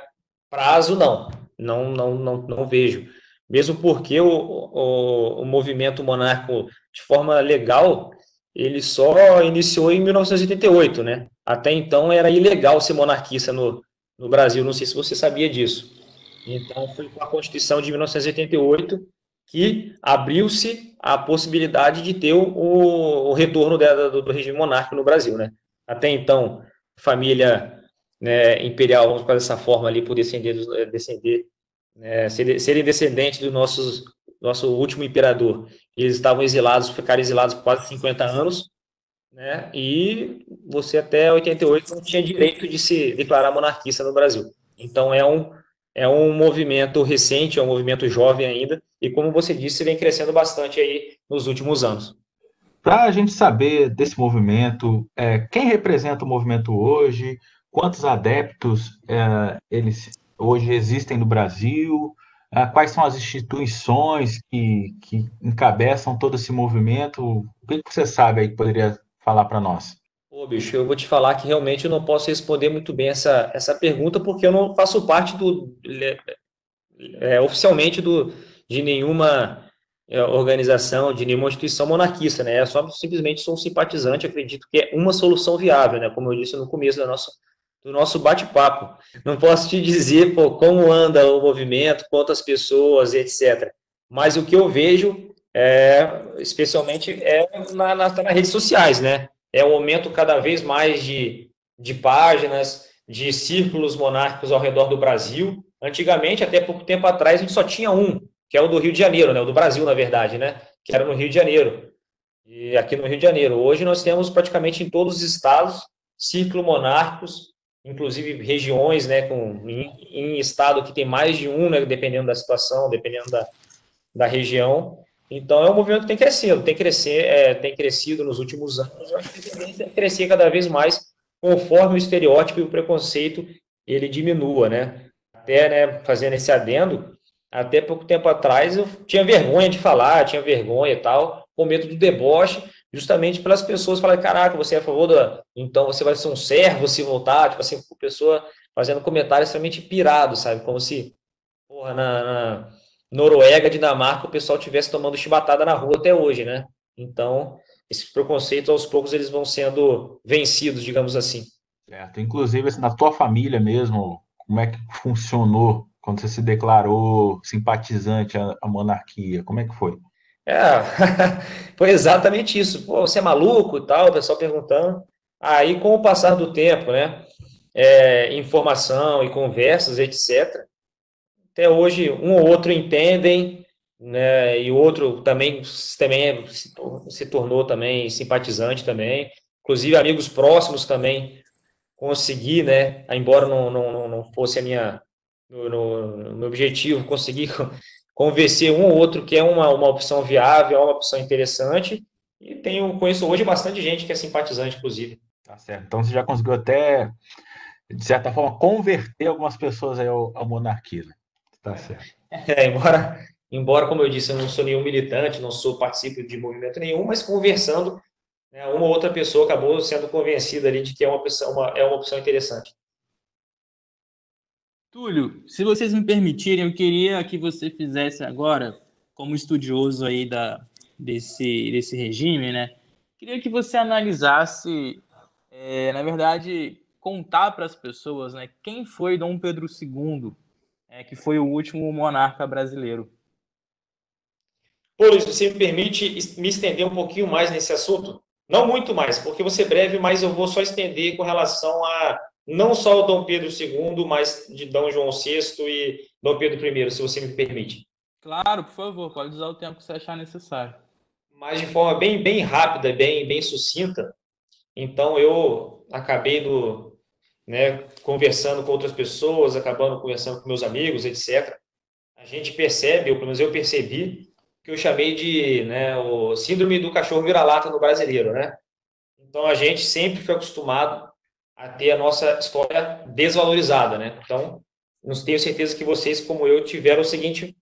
prazo, não. Não, não, não, não vejo. Mesmo porque o, o, o movimento monarco, de forma legal, ele só iniciou em 1988, né? Até então era ilegal ser monarquista no, no Brasil, não sei se você sabia disso. Então foi com a Constituição de 1988 que abriu-se a possibilidade de ter o, o retorno do, do, regime monárquico no Brasil, né? Até então, família né, imperial, vamos fazer dessa forma ali, por descender, eh, descender né, serem descendentes do nossos, nosso último imperador. Eles estavam exilados, ficaram exilados por quase 50 anos, né? E você até 88 não tinha direito de se declarar monarquista no Brasil. Então é um é um movimento recente, é um movimento jovem ainda, e como você disse, vem crescendo bastante aí nos últimos anos. Para a gente saber desse movimento, é, quem representa o movimento hoje, quantos adeptos é, eles hoje existem no Brasil, é, quais são as instituições que, que encabeçam todo esse movimento, o que, que você sabe aí que poderia falar para nós? Pô, bicho, eu vou te falar que realmente eu não posso responder muito bem essa, essa pergunta, porque eu não faço parte do. É, oficialmente do, de nenhuma é, organização, de nenhuma instituição monarquista, né? Eu só simplesmente sou um simpatizante, acredito que é uma solução viável, né? Como eu disse no começo da nossa, do nosso bate-papo. Não posso te dizer pô, como anda o movimento, quantas pessoas, etc. Mas o que eu vejo, é, especialmente, é na, na, nas redes sociais, né? é um aumento cada vez mais de, de páginas, de círculos monárquicos ao redor do Brasil. Antigamente, até pouco tempo atrás, a gente só tinha um, que é o do Rio de Janeiro, né? o do Brasil, na verdade, né? que era no Rio de Janeiro. E aqui no Rio de Janeiro. Hoje nós temos praticamente em todos os estados círculos monárquicos, inclusive regiões, né, com, em, em, estado que tem mais de um, né, dependendo da situação, dependendo da, da região. Então é um movimento que tem crescido, tem, crescer, é, tem crescido nos últimos anos, eu acho que tem crescer cada vez mais conforme o estereótipo e o preconceito ele diminua, né? Até, né, fazendo esse adendo, até pouco tempo atrás eu tinha vergonha de falar, tinha vergonha e tal, com medo do deboche, justamente pelas pessoas falarem, caraca, você é a favor da... Então você vai ser um servo se voltar, tipo assim, pessoa fazendo comentários extremamente pirado, sabe? Como se, porra, na, na Noruega, Dinamarca, o pessoal tivesse tomando chibatada na rua até hoje, né? Então, esses preconceitos, aos poucos, eles vão sendo vencidos, digamos assim. Certo. Inclusive, assim, na tua família mesmo, como é que funcionou quando você se declarou simpatizante à, à monarquia? Como é que foi? É, <laughs> foi exatamente isso. Pô, você é maluco e tal, o pessoal perguntando. Aí, com o passar do tempo, né, é, informação e conversas, etc., até hoje um ou outro entendem, né, e o outro também, também se tornou também simpatizante também, inclusive amigos próximos também consegui, né, embora não, não, não fosse a minha, no, no, no objetivo, conseguir <laughs> convencer um ou outro que é uma, uma opção viável, é uma opção interessante. E tenho, conheço hoje bastante gente que é simpatizante, inclusive. Tá certo. Então você já conseguiu até, de certa forma, converter algumas pessoas aí ao, ao monarquismo. Tá certo. <laughs> É, embora, embora, como eu disse, eu não sou nenhum militante, não sou participo de movimento nenhum, mas conversando, né, uma ou outra pessoa acabou sendo convencida ali de que é uma opção, uma, é uma opção interessante. Túlio, se vocês me permitirem, eu queria que você fizesse agora, como estudioso aí da, desse, desse regime, né? Queria que você analisasse, é, na verdade, contar para as pessoas, né? Quem foi Dom Pedro II, é, que foi o último monarca brasileiro? Pô, Luiz, você me permite me estender um pouquinho mais nesse assunto? Não muito mais, porque você breve, mas eu vou só estender com relação a não só o Dom Pedro II, mas de Dom João VI e Dom Pedro I, se você me permite. Claro, por favor, pode usar o tempo que você achar necessário. Mas de forma bem, bem rápida, bem, bem sucinta. Então, eu acabei do, né, conversando com outras pessoas, acabando conversando com meus amigos, etc. A gente percebe, ou pelo menos eu percebi, que eu chamei de né, o síndrome do cachorro vira-lata no brasileiro, né? Então, a gente sempre foi acostumado a ter a nossa história desvalorizada, né? Então, não tenho certeza que vocês, como eu, tiveram o seguinte,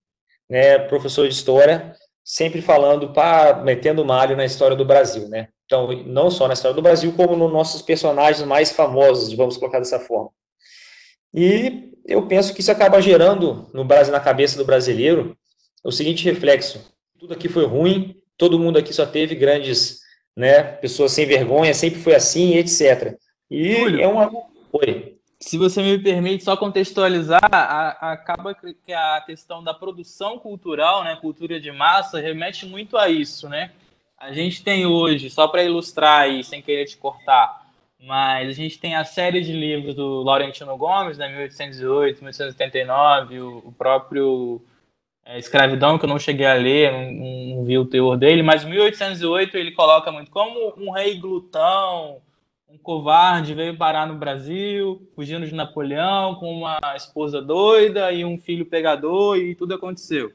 né, professor de história, sempre falando, pá, metendo malho na história do Brasil, né? Então, não só na história do Brasil, como nos nossos personagens mais famosos, vamos colocar dessa forma. E eu penso que isso acaba gerando no Brasil, na cabeça do brasileiro, o seguinte reflexo: tudo aqui foi ruim, todo mundo aqui só teve grandes, né, pessoas sem vergonha, sempre foi assim, etc. E Julio, é uma. Oi. Se você me permite só contextualizar, a, a, acaba que a questão da produção cultural, né, cultura de massa, remete muito a isso, né? A gente tem hoje, só para ilustrar e sem querer te cortar, mas a gente tem a série de livros do Laurentino Gomes, né, 1808, 1879, o, o próprio é, Escravidão, que eu não cheguei a ler, não, não vi o teor dele, mas 1808 ele coloca muito como um rei glutão, um covarde veio parar no Brasil, fugindo de Napoleão, com uma esposa doida e um filho pegador, e tudo aconteceu.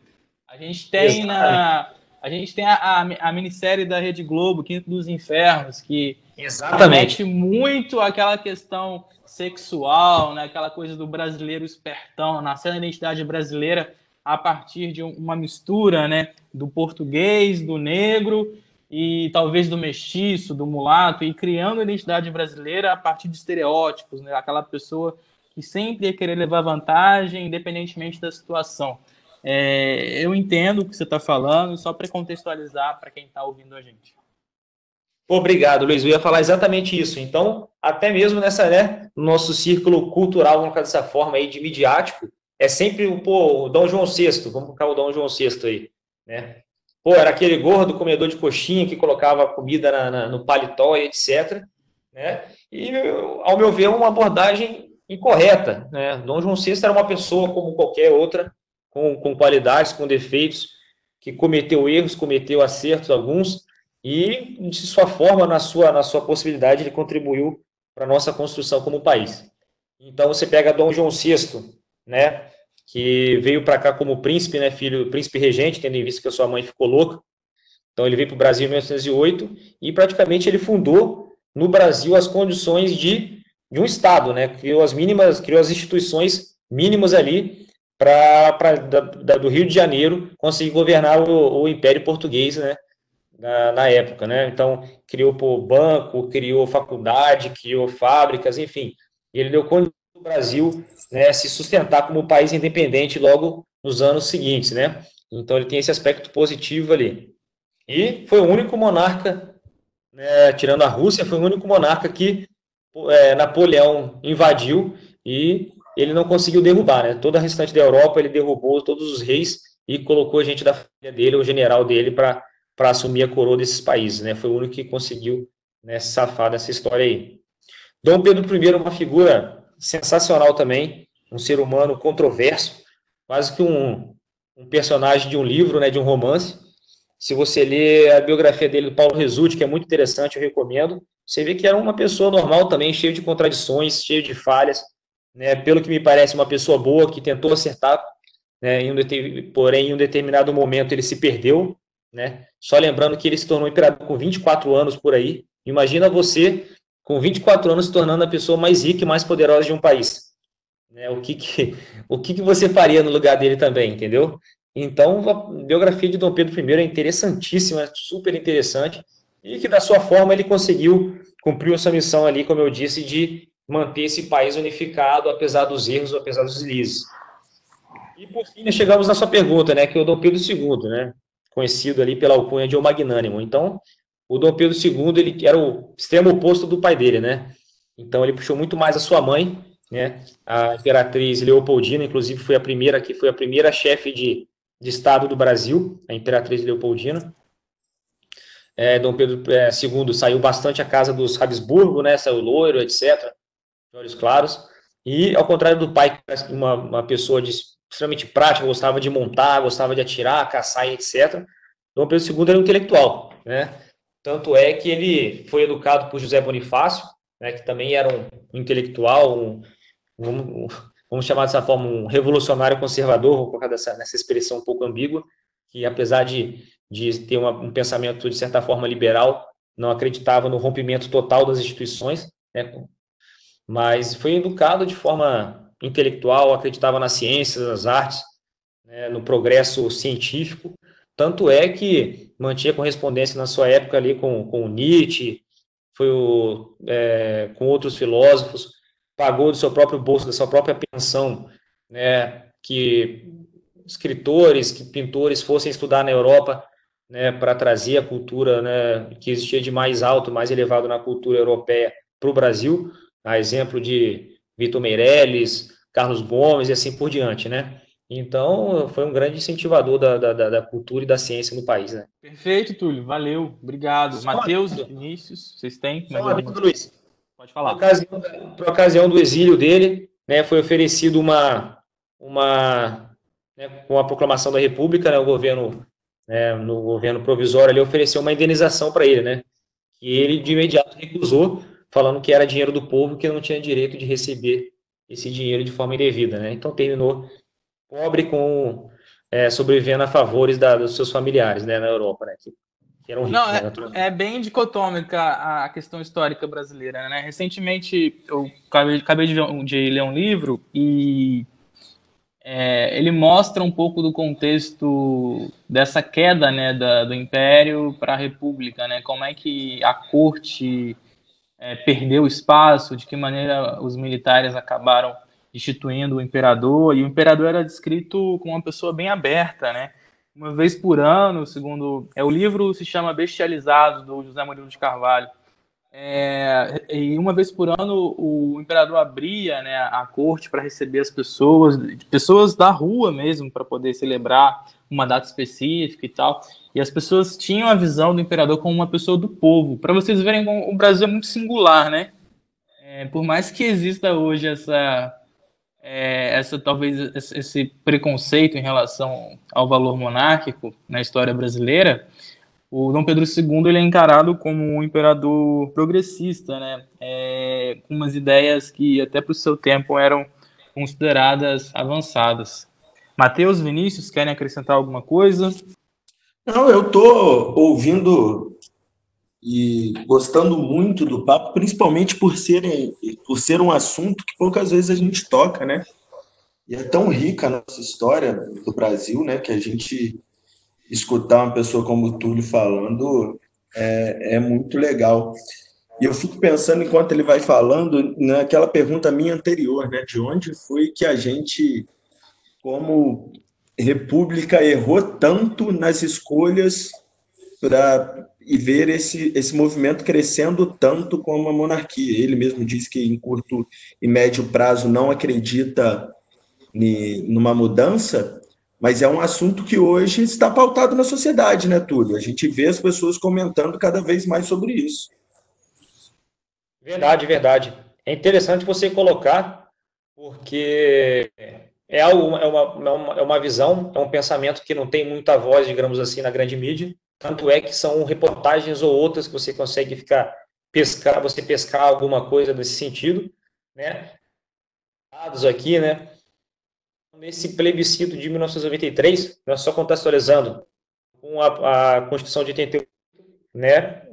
A gente tem na. A gente tem a, a, a, minissérie da Rede Globo, Quinto dos Infernos, que Exatamente. muito aquela questão sexual, né? aquela coisa do brasileiro espertão, nascendo a identidade brasileira a partir de uma mistura né? do português, do negro e talvez do mestiço, do mulato, e criando a identidade brasileira a partir de estereótipos, né? aquela pessoa que sempre ia querer levar vantagem, independentemente da situação. É, eu entendo o que você está falando, só para contextualizar para quem está ouvindo a gente. Obrigado, Luiz. Eu ia falar exatamente isso. Então, até mesmo nessa, né, nosso círculo cultural, vamos colocar dessa forma aí, de midiático, é sempre pô, o Dom João VI, vamos colocar o Dom João VI aí, né? Pô, era aquele gordo comedor de coxinha que colocava comida na, na, no paletó e etc. Né? E, ao meu ver, uma abordagem incorreta. Né? Dom João VI era uma pessoa como qualquer outra, com, com qualidades, com defeitos, que cometeu erros, cometeu acertos alguns, e de sua forma, na sua, na sua possibilidade, ele contribuiu para a nossa construção como país. Então, você pega Dom João VI, né? Que veio para cá como príncipe, né, filho, príncipe regente, tendo em vista que a sua mãe ficou louca. Então ele veio para o Brasil em 1908 e praticamente ele fundou no Brasil as condições de, de um Estado, né? Criou as mínimas, criou as instituições mínimas ali para do Rio de Janeiro conseguir governar o, o Império Português, né? Na, na, época, né? Então criou pô, banco, criou faculdade, criou fábricas, enfim. Ele deu condições o Brasil né, se sustentar como país independente logo nos anos seguintes, né? Então ele tem esse aspecto positivo ali. E foi o único monarca, né, tirando a Rússia, foi o único monarca que é, Napoleão invadiu e ele não conseguiu derrubar, né? Toda a restante da Europa ele derrubou todos os reis e colocou a gente da família dele, o general dele, para assumir a coroa desses países, né? Foi o único que conseguiu né, safar dessa história aí. Dom Pedro I é uma figura sensacional também, um ser humano controverso, quase que um, um personagem de um livro, né, de um romance. Se você ler a biografia dele, do Paulo Resulti, que é muito interessante, eu recomendo, você vê que era uma pessoa normal também, cheio de contradições, cheio de falhas, né, pelo que me parece, uma pessoa boa, que tentou acertar né, em um porém em um determinado momento ele se perdeu, né? Só lembrando que ele se tornou imperador com 24 anos por aí. Imagina você com 24 anos se tornando a pessoa mais rica e mais poderosa de um país. Né? O, que, que, <laughs> o que, que você faria no lugar dele também, entendeu? Então, a biografia de Dom Pedro I é interessantíssima, super interessante, e que da sua forma ele conseguiu cumprir essa missão ali, como eu disse, de manter esse país unificado, apesar dos erros, apesar dos deslizes. E por fim, chegamos na sua pergunta, né, que é o Dom Pedro II, né, conhecido ali pela alcunha de O Magnânimo. Então, o Dom Pedro II, ele era o extremo oposto do pai dele, né? Então, ele puxou muito mais a sua mãe, né, a imperatriz Leopoldina, inclusive foi a primeira que foi a primeira chefe de, de Estado do Brasil, a imperatriz Leopoldina. É, Dom Pedro é, II saiu bastante a casa dos Habsburgo, né, saiu loiro, etc., olhos claros, e ao contrário do pai, uma, uma pessoa de, extremamente prática, gostava de montar, gostava de atirar, caçar, etc., Dom Pedro II era um intelectual, né, tanto é que ele foi educado por José Bonifácio, né, que também era um intelectual, um, vamos, vamos chamar dessa forma, um revolucionário conservador, vou colocar dessa, nessa expressão um pouco ambígua, que apesar de, de ter uma, um pensamento de certa forma liberal, não acreditava no rompimento total das instituições, né, mas foi educado de forma intelectual, acreditava na ciência, nas artes, né, no progresso científico, tanto é que mantinha correspondência na sua época ali com, com Nietzsche, foi o, é, com outros filósofos, pagou do seu próprio bolso, da sua própria pensão, né, que escritores, que pintores fossem estudar na Europa, né, para trazer a cultura, né, que existia de mais alto, mais elevado na cultura europeia para o Brasil, a exemplo de Vitor Meirelles, Carlos Gomes e assim por diante, né? Então, foi um grande incentivador da, da, da, cultura e da ciência no país, né? Perfeito, Túlio. Valeu. Obrigado. Matheus, Vinícius, vocês têm? Alguma... Luiz. Pode falar. Por ocasião, por ocasião, do exílio dele, né, foi oferecido uma, uma né, com a proclamação da República, né, o governo, né, no governo provisório, ele ofereceu uma indenização para ele, né, que ele de imediato recusou, falando que era dinheiro do povo, que não tinha direito de receber esse dinheiro de forma indevida, né. Então terminou pobre com é, sobrevivendo a favores da, dos seus familiares, né, na Europa, né, que Ricos, Não, né, é, é, bem dicotômica a questão histórica brasileira, né? Recentemente eu acabei, acabei de, de, ler um livro e é, ele mostra um pouco do contexto dessa queda, né, da, do Império para a República, né? Como é que a corte é, perdeu espaço, de que maneira os militares acabaram instituindo o imperador e o imperador era descrito como uma pessoa bem aberta, né? uma vez por ano, segundo. É, o livro se chama Bestializados, do José Murilo de Carvalho. É, e uma vez por ano o imperador abria né, a corte para receber as pessoas, pessoas da rua mesmo, para poder celebrar uma data específica e tal. E as pessoas tinham a visão do imperador como uma pessoa do povo. Para vocês verem o Brasil é muito singular, né? É, por mais que exista hoje essa é, essa talvez esse preconceito em relação ao valor monárquico na história brasileira, o Dom Pedro II ele é encarado como um imperador progressista, né? É, com umas ideias que até para o seu tempo eram consideradas avançadas. Mateus, Vinícius, querem acrescentar alguma coisa? Não, eu estou ouvindo e gostando muito do papo, principalmente por, serem, por ser um assunto que poucas vezes a gente toca, né? E é tão rica a nossa história do Brasil, né? Que a gente escutar uma pessoa como o Túlio falando é, é muito legal. E eu fico pensando, enquanto ele vai falando, naquela pergunta minha anterior, né? De onde foi que a gente, como república, errou tanto nas escolhas para e ver esse, esse movimento crescendo tanto como a monarquia. Ele mesmo diz que em curto e médio prazo não acredita em numa mudança, mas é um assunto que hoje está pautado na sociedade, né, Túlio? A gente vê as pessoas comentando cada vez mais sobre isso. Verdade, verdade. É interessante você colocar, porque é, algo, é, uma, é uma visão, é um pensamento que não tem muita voz, digamos assim, na grande mídia, tanto é que são reportagens ou outras que você consegue ficar pescar, você pescar alguma coisa nesse sentido, né? Dados aqui, né? nesse plebiscito de 1993, nós só contextualizando, com a, a Constituição de 88, né,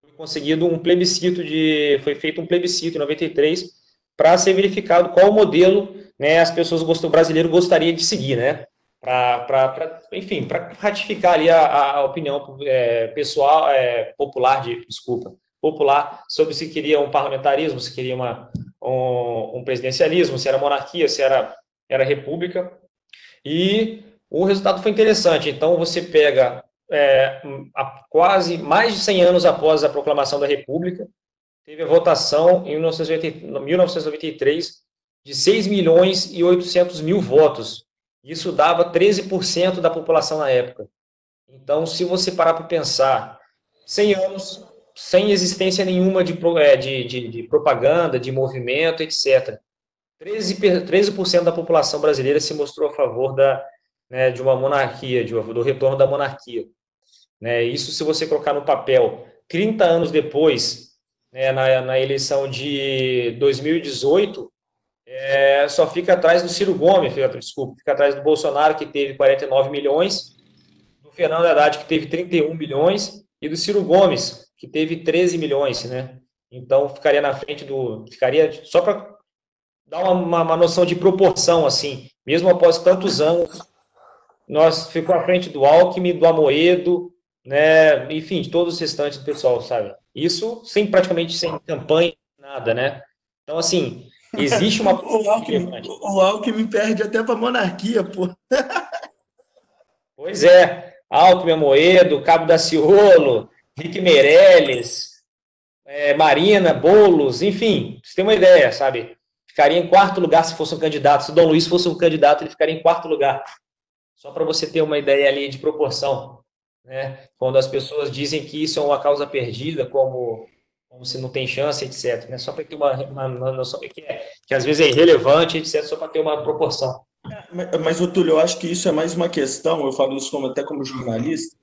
foi conseguido um plebiscito de, foi feito um plebiscito em 93 para ser verificado qual modelo, né, as pessoas o brasileiro gostaria de seguir, né, para, enfim, para ratificar ali a, a opinião é, pessoal, é, popular, de, desculpa, popular, sobre se queria um parlamentarismo, se queria uma, um, um presidencialismo, se era monarquia, se era, era república, e o resultado foi interessante. Então, você pega é, quase mais de 100 anos após a proclamação da República, teve a votação em 1993 de 6 milhões e 800 mil votos, isso dava 13% da população na época. Então, se você parar para pensar, 100 anos sem existência nenhuma de, é, de, de, de propaganda, de movimento, etc. 13%, 13 da população brasileira se mostrou a favor da, né, de uma monarquia, de, do retorno da monarquia. Né, isso, se você colocar no papel, 30 anos depois, né, na, na eleição de 2018, é, só fica atrás do Ciro Gomes, desculpa, fica atrás do Bolsonaro, que teve 49 milhões, do Fernando Haddad, que teve 31 milhões, e do Ciro Gomes, que teve 13 milhões, né? Então, ficaria na frente do... Ficaria, só para dar uma, uma, noção de proporção, assim, mesmo após tantos anos, nós ficou à frente do Alckmin, do Amoedo, né? Enfim, de todos os restantes do pessoal, sabe? Isso sem praticamente sem campanha, nada, né? Então, assim, Existe uma. <laughs> o, Alckmin, o Alckmin perde até para a monarquia, pô. pois é. Alckmin Moedo, Cabo da Ciolo, Rick Meirelles, é, Marina, Bolos, enfim, você tem uma ideia, sabe? Ficaria em quarto lugar se fosse um candidato. Se o Dom Luiz fosse um candidato, ele ficaria em quarto lugar. Só para você ter uma ideia ali de proporção. Né? Quando as pessoas dizem que isso é uma causa perdida, como como se não tem chance, etc. Né? Só para ter uma, uma, uma noção que, é, que às vezes é irrelevante, etc., só para ter uma proporção. Mas, mas, Túlio, eu acho que isso é mais uma questão, eu falo isso como, até como jornalista,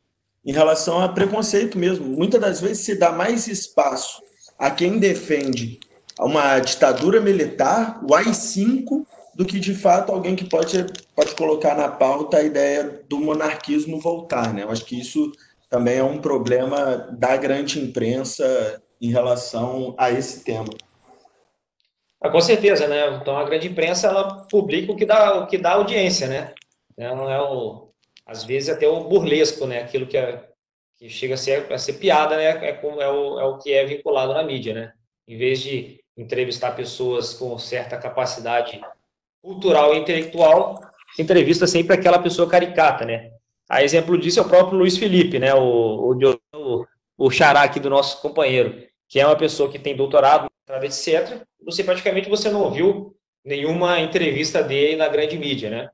em relação a preconceito mesmo. Muitas das vezes se dá mais espaço a quem defende uma ditadura militar, o AI-5, do que de fato alguém que pode, pode colocar na pauta a ideia do monarquismo voltar. Né? Eu acho que isso também é um problema da grande imprensa em relação a esse tema. Ah, com certeza, né? Então a grande imprensa ela publica o que dá, o que dá audiência, né? Não é o, às vezes até o burlesco, né? Aquilo que, é, que chega a ser, a ser piada, né? É, é, o, é o que é vinculado na mídia, né? Em vez de entrevistar pessoas com certa capacidade cultural e intelectual, se entrevista sempre aquela pessoa caricata, né? A exemplo disso é o próprio Luiz Felipe, né? O, o, o xará aqui do nosso companheiro, que é uma pessoa que tem doutorado, etc. Você praticamente você não ouviu nenhuma entrevista dele na grande mídia, né?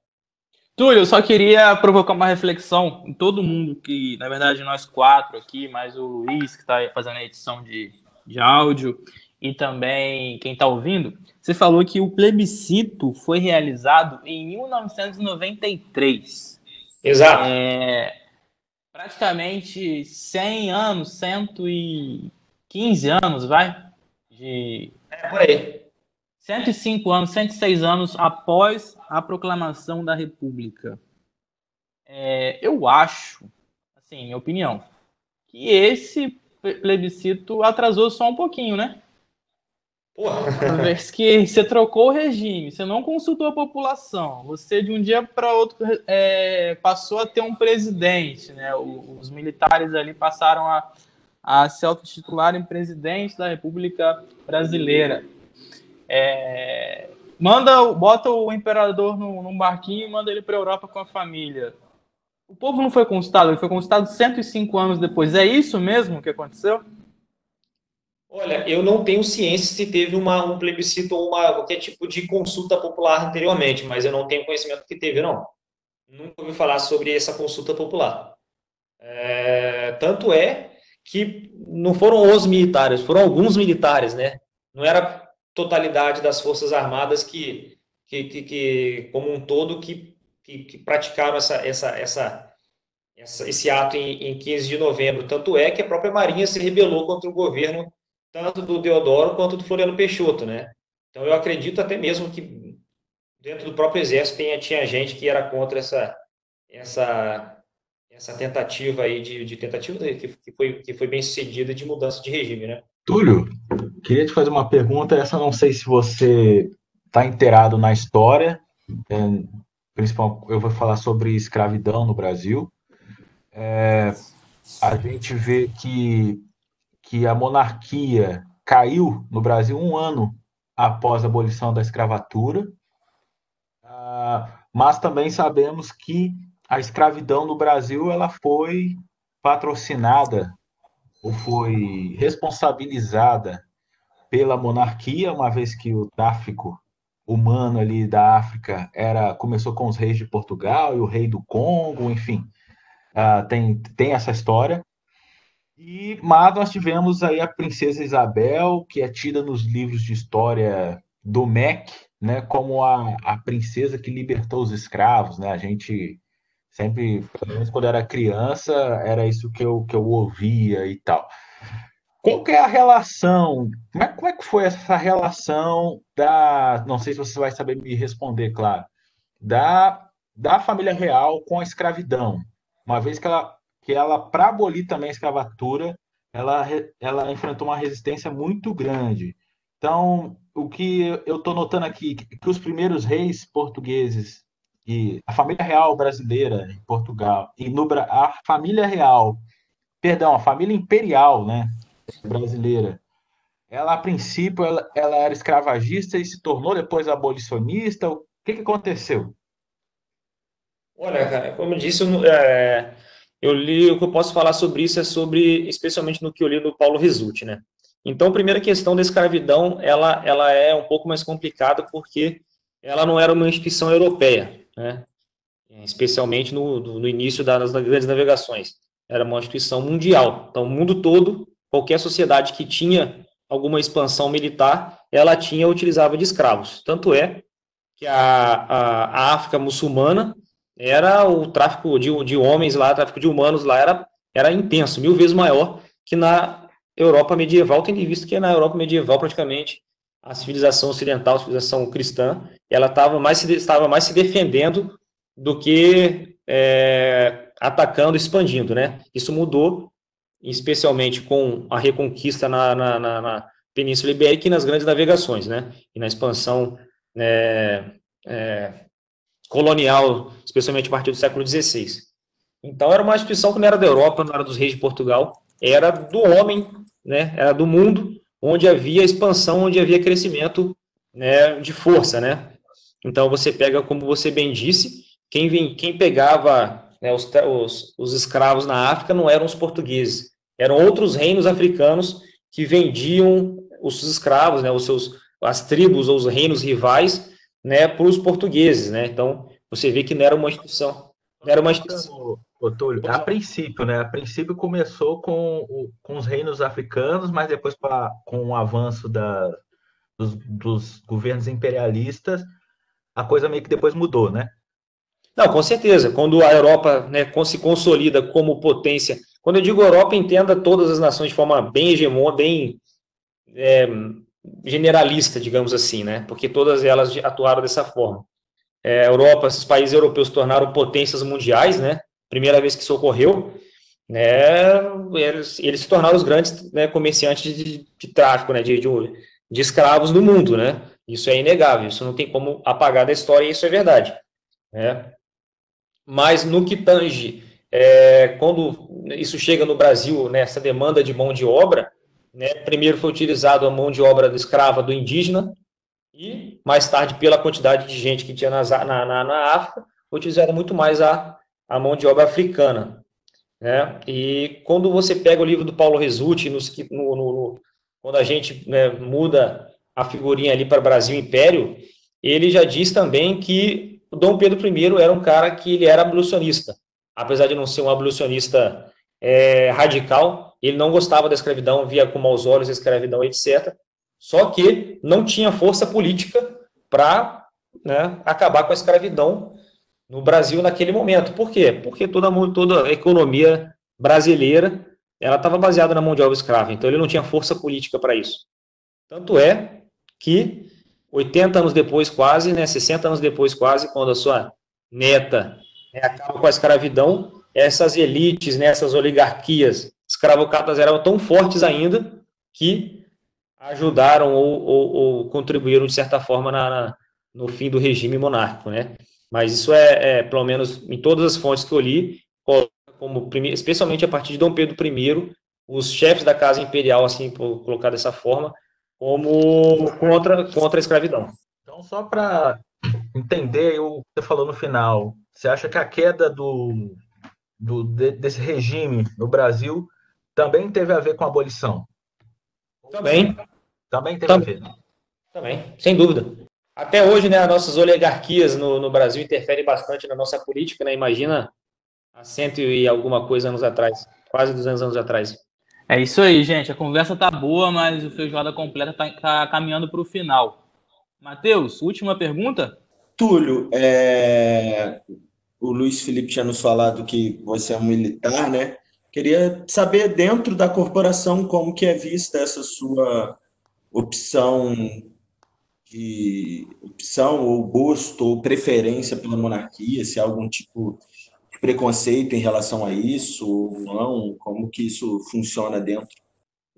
Túlio, eu só queria provocar uma reflexão em todo mundo que, na verdade, nós quatro aqui, mais o Luiz, que está fazendo a edição de, de áudio, e também quem está ouvindo. Você falou que o plebiscito foi realizado em 1993. Exato. É, praticamente 100 anos, 115 anos, vai? De... É por aí. 105 anos, 106 anos após a proclamação da República. É, eu acho, assim, minha opinião, que esse plebiscito atrasou só um pouquinho, né? Uma vez que você trocou o regime, você não consultou a população, você de um dia para outro é, passou a ter um presidente, né? Os militares ali passaram a, a se autotitularem presidente da República Brasileira. É, manda, bota o imperador num, num barquinho e manda ele para a Europa com a família. O povo não foi consultado, ele foi consultado 105 anos depois. É isso mesmo que aconteceu? Olha, eu não tenho ciência se teve uma, um plebiscito ou uma, qualquer tipo de consulta popular anteriormente, mas eu não tenho conhecimento que teve, não. Nunca ouvi falar sobre essa consulta popular. É, tanto é que não foram os militares, foram alguns militares, né? Não era totalidade das Forças Armadas que, que, que, que como um todo, que, que, que praticaram essa, essa, essa, essa, esse ato em, em 15 de novembro. Tanto é que a própria Marinha se rebelou contra o governo tanto do Deodoro quanto do Floriano Peixoto, né? Então eu acredito até mesmo que dentro do próprio exército tinha, tinha gente que era contra essa, essa, essa tentativa aí de, de tentativa que, que, foi, que foi bem sucedida de mudança de regime, né? Túlio, queria te fazer uma pergunta. Essa não sei se você está inteirado na história. É, principal, eu vou falar sobre escravidão no Brasil. É, a gente vê que, que a monarquia caiu no Brasil um ano após a abolição da escravatura, ah, mas também sabemos que a escravidão no Brasil ela foi patrocinada ou foi responsabilizada pela monarquia, uma vez que o tráfico humano ali da África era começou com os reis de Portugal e o rei do Congo, enfim, uh, tem, tem essa história. E, mas nós tivemos aí a princesa Isabel, que é tida nos livros de história do MEC, né, como a, a princesa que libertou os escravos, né? A gente sempre, pelo menos quando era criança, era isso que eu, que eu ouvia e tal. Qual que é a relação? Como é, como é que foi essa relação da. Não sei se você vai saber me responder, claro. Da, da família real com a escravidão. Uma vez que ela, que ela para abolir também a escravatura, ela, ela enfrentou uma resistência muito grande. Então, o que eu estou notando aqui, que os primeiros reis portugueses e a família real brasileira em Portugal e no a família real, perdão, a família imperial, né, brasileira, ela a princípio ela, ela era escravagista e se tornou depois abolicionista. O que, que aconteceu? Olha, como eu disse, eu, é, eu li o que eu posso falar sobre isso é sobre, especialmente no que eu li do Paulo Resulti, né? Então, a primeira questão da escravidão, ela, ela é um pouco mais complicada porque ela não era uma instituição europeia, né? especialmente no, no início das, das grandes navegações. Era uma instituição mundial. Então, o mundo todo, qualquer sociedade que tinha alguma expansão militar, ela tinha utilizava de escravos. Tanto é que a, a, a África muçulmana era o tráfico de, de homens lá, tráfico de humanos lá era, era intenso, mil vezes maior que na Europa medieval, tendo visto que na Europa medieval praticamente a civilização ocidental, a civilização cristã, ela estava mais, estava mais se defendendo do que é, atacando, expandindo, né? Isso mudou, especialmente com a reconquista na, na, na, na Península Ibérica e nas grandes navegações, né? E na expansão é, é, colonial, especialmente a partir do século XVI. Então, era uma instituição que não era da Europa, não era dos reis de Portugal, era do homem, né? Era do mundo onde havia expansão, onde havia crescimento né, de força, né? Então você pega, como você bem disse, quem, vem, quem pegava né, os, os, os escravos na África não eram os portugueses, eram outros reinos africanos que vendiam os escravos, né, os seus, as tribos ou os reinos rivais, né, para os portugueses, né? Então você vê que não era uma instituição, não era uma instituição. Túlio, a princípio, né? A princípio começou com, com os reinos africanos, mas depois com, a, com o avanço da, dos, dos, governos imperialistas, a coisa meio que depois mudou, né? Não, com certeza. Quando a Europa né, se consolida como potência, quando eu digo Europa, entenda todas as nações de forma bem hegemônica, bem é, generalista, digamos assim, né? Porque todas elas atuaram dessa forma. É, Europa, esses países europeus se tornaram potências mundiais, né? Primeira vez que isso ocorreu, né, eles, eles se tornaram os grandes né, comerciantes de, de tráfico, né, de, de, de, escravos do mundo, né? Isso é inegável, isso não tem como apagar da história, e isso é verdade, né? Mas no que tange, é, quando isso chega no Brasil, né, essa demanda de mão de obra, né, primeiro foi utilizado a mão de obra do escrava do indígena, e mais tarde, pela quantidade de gente que tinha na, na, na África, foi utilizada muito mais a a mão de obra africana. Né? E quando você pega o livro do Paulo Resulti, no, no, no, quando a gente né, muda a figurinha ali para Brasil Império, ele já diz também que o Dom Pedro I era um cara que ele era abolicionista. Apesar de não ser um abolicionista é, radical, ele não gostava da escravidão, via com maus olhos a escravidão, etc. Só que não tinha força política para né, acabar com a escravidão no Brasil naquele momento. Por quê? Porque toda, toda a economia brasileira ela estava baseada na mão de obra escrava, então ele não tinha força política para isso. Tanto é que 80 anos depois, quase, né, 60 anos depois, quase, quando a sua neta né, acaba com a escravidão, essas elites, né, essas oligarquias escravocratas eram tão fortes ainda que ajudaram ou, ou, ou contribuíram, de certa forma, na, na, no fim do regime monárquico, né? Mas isso é, é, pelo menos em todas as fontes que eu li, como especialmente a partir de Dom Pedro I, os chefes da casa imperial, assim, por colocar dessa forma, como contra, contra a escravidão. Então, só para entender o que você falou no final, você acha que a queda do, do, desse regime no Brasil também teve a ver com a abolição? Também. Também teve também. a ver. Também, sem dúvida. Até hoje, né, as nossas oligarquias no, no Brasil interferem bastante na nossa política, né? Imagina há cento e alguma coisa anos atrás, quase 200 anos atrás. É isso aí, gente. A conversa tá boa, mas o feijoada completa tá, tá caminhando para o final. Matheus, última pergunta? Túlio, é... o Luiz Felipe tinha nos falado que você é um militar, né? Queria saber dentro da corporação como que é vista essa sua opção de opção ou gosto ou preferência pela monarquia, se há algum tipo de preconceito em relação a isso ou não, como que isso funciona dentro?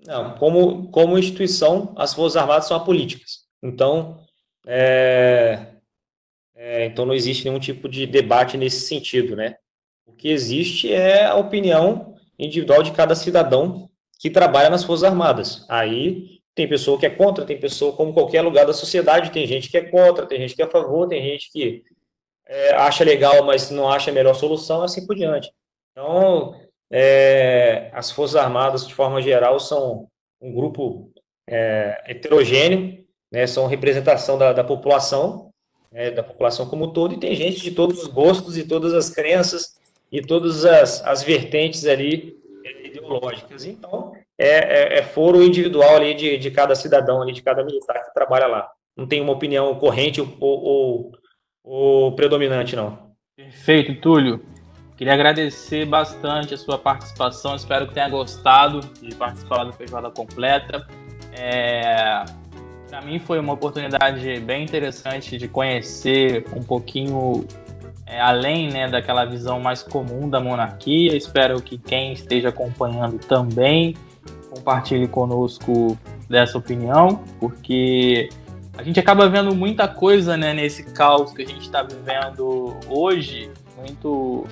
Não, como, como instituição, as Forças Armadas são apolíticas. Então, é, é, então não existe nenhum tipo de debate nesse sentido, né? O que existe é a opinião individual de cada cidadão que trabalha nas Forças Armadas. Aí tem pessoa que é contra, tem pessoa, como qualquer lugar da sociedade, tem gente que é contra, tem gente que é a favor, tem gente que é, acha legal, mas não acha a melhor solução, assim por diante. Então, é, as Forças Armadas, de forma geral, são um grupo é, heterogêneo, né, são representação da, da população, né, da população como um todo, e tem gente de todos os gostos e todas as crenças e todas as, as vertentes ali ideológicas. Então, é, é, é foro individual ali de, de cada cidadão ali, de cada militar que trabalha lá. Não tem uma opinião corrente ou, ou, ou predominante, não. Perfeito, Túlio. Queria agradecer bastante a sua participação. Espero que tenha gostado de participar do Feijoada Completa. É, Para mim foi uma oportunidade bem interessante de conhecer um pouquinho é, além né, daquela visão mais comum da monarquia. Espero que quem esteja acompanhando também compartilhe conosco dessa opinião, porque a gente acaba vendo muita coisa né, nesse caos que a gente está vivendo hoje, muito.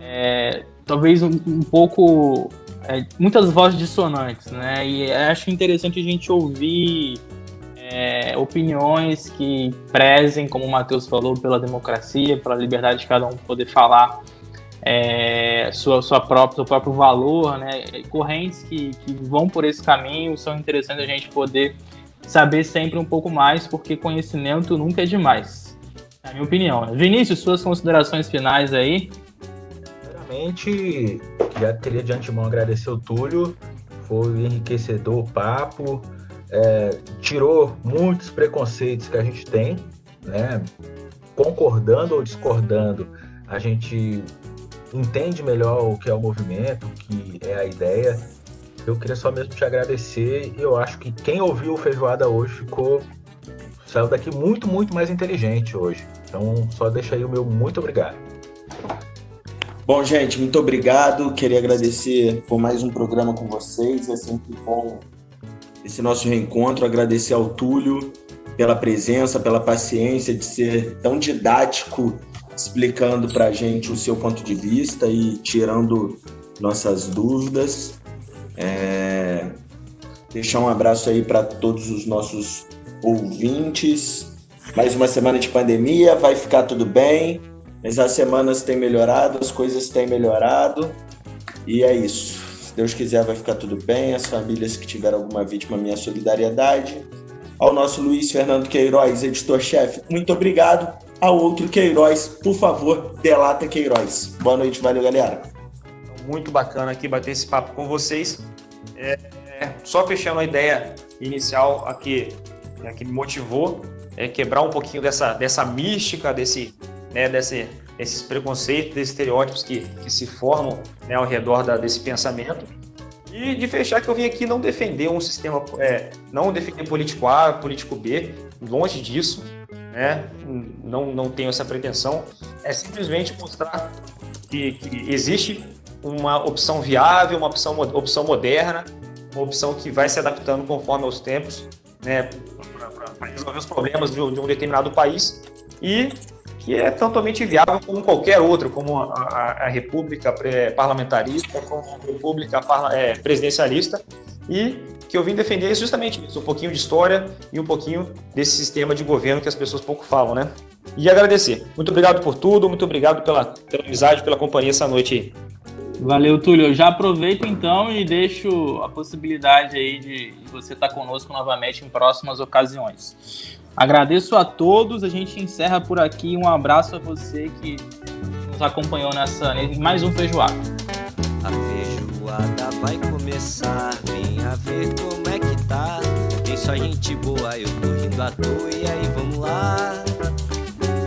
É, talvez um, um pouco. É, muitas vozes dissonantes, né? E acho interessante a gente ouvir é, opiniões que prezem, como o Matheus falou, pela democracia, pela liberdade de cada um poder falar é, sua, sua própria, seu próprio valor, né? Correntes que, que vão por esse caminho são interessantes a gente poder saber sempre um pouco mais, porque conhecimento nunca é demais, na minha opinião. Né? Vinícius, suas considerações finais aí? Primeiramente, já queria de antemão agradecer o Túlio, foi enriquecedor o papo, é, tirou muitos preconceitos que a gente tem, né? concordando ou discordando, a gente entende melhor o que é o movimento, o que é a ideia. Eu queria só mesmo te agradecer e eu acho que quem ouviu o Feijoada hoje ficou saiu daqui muito, muito mais inteligente hoje. Então, só deixa aí o meu muito obrigado. Bom, gente, muito obrigado. Queria agradecer por mais um programa com vocês. É sempre bom esse nosso reencontro, agradecer ao Túlio pela presença, pela paciência de ser tão didático, explicando para a gente o seu ponto de vista e tirando nossas dúvidas. É... Deixar um abraço aí para todos os nossos ouvintes. Mais uma semana de pandemia, vai ficar tudo bem, mas as semanas têm melhorado, as coisas têm melhorado, e é isso. Deus quiser, vai ficar tudo bem. As famílias que tiveram alguma vítima, minha solidariedade. Ao nosso Luiz Fernando Queiroz, editor-chefe, muito obrigado. Ao outro Queiroz, por favor, delata Queiroz. Boa noite, valeu, galera. Muito bacana aqui bater esse papo com vocês. É, é, só fechando a ideia inicial aqui, né, que me motivou, é quebrar um pouquinho dessa, dessa mística, desse, né, desse, esses preconceitos, desses estereótipos que, que se formam né, ao redor da, desse pensamento. E de fechar que eu vim aqui não defender um sistema, é, não defender político A, político B, longe disso, né? Não, não tenho essa pretensão. É simplesmente mostrar que, que existe uma opção viável, uma opção, opção moderna, uma opção que vai se adaptando conforme aos tempos, né? Para resolver os problemas de, de um determinado país e que é totalmente viável como qualquer outro, como a, a, a república parlamentarista, como a república é, presidencialista, e que eu vim defender justamente isso, um pouquinho de história e um pouquinho desse sistema de governo que as pessoas pouco falam, né? E agradecer. Muito obrigado por tudo, muito obrigado pela, pela amizade, pela companhia essa noite aí. Valeu, Túlio. Eu já aproveito então e deixo a possibilidade aí de você estar conosco novamente em próximas ocasiões. Agradeço a todos, a gente encerra por aqui. Um abraço a você que nos acompanhou nessa mais um feijoada. A feijoada vai começar, venha ver como é que tá. Tem só gente boa, eu tô rindo à toa e aí vamos lá.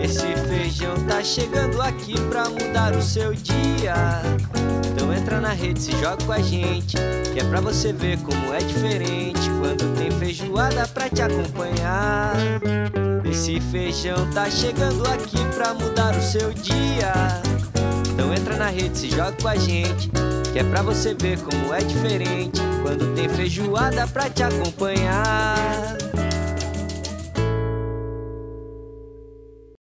Esse feijão tá chegando aqui pra mudar o seu dia. Então entra na rede, se joga com a gente, que é pra você ver como é diferente quando tem feijoada pra te acompanhar. Esse feijão tá chegando aqui pra mudar o seu dia. Então entra na rede, se joga com a gente, que é pra você ver como é diferente quando tem feijoada pra te acompanhar.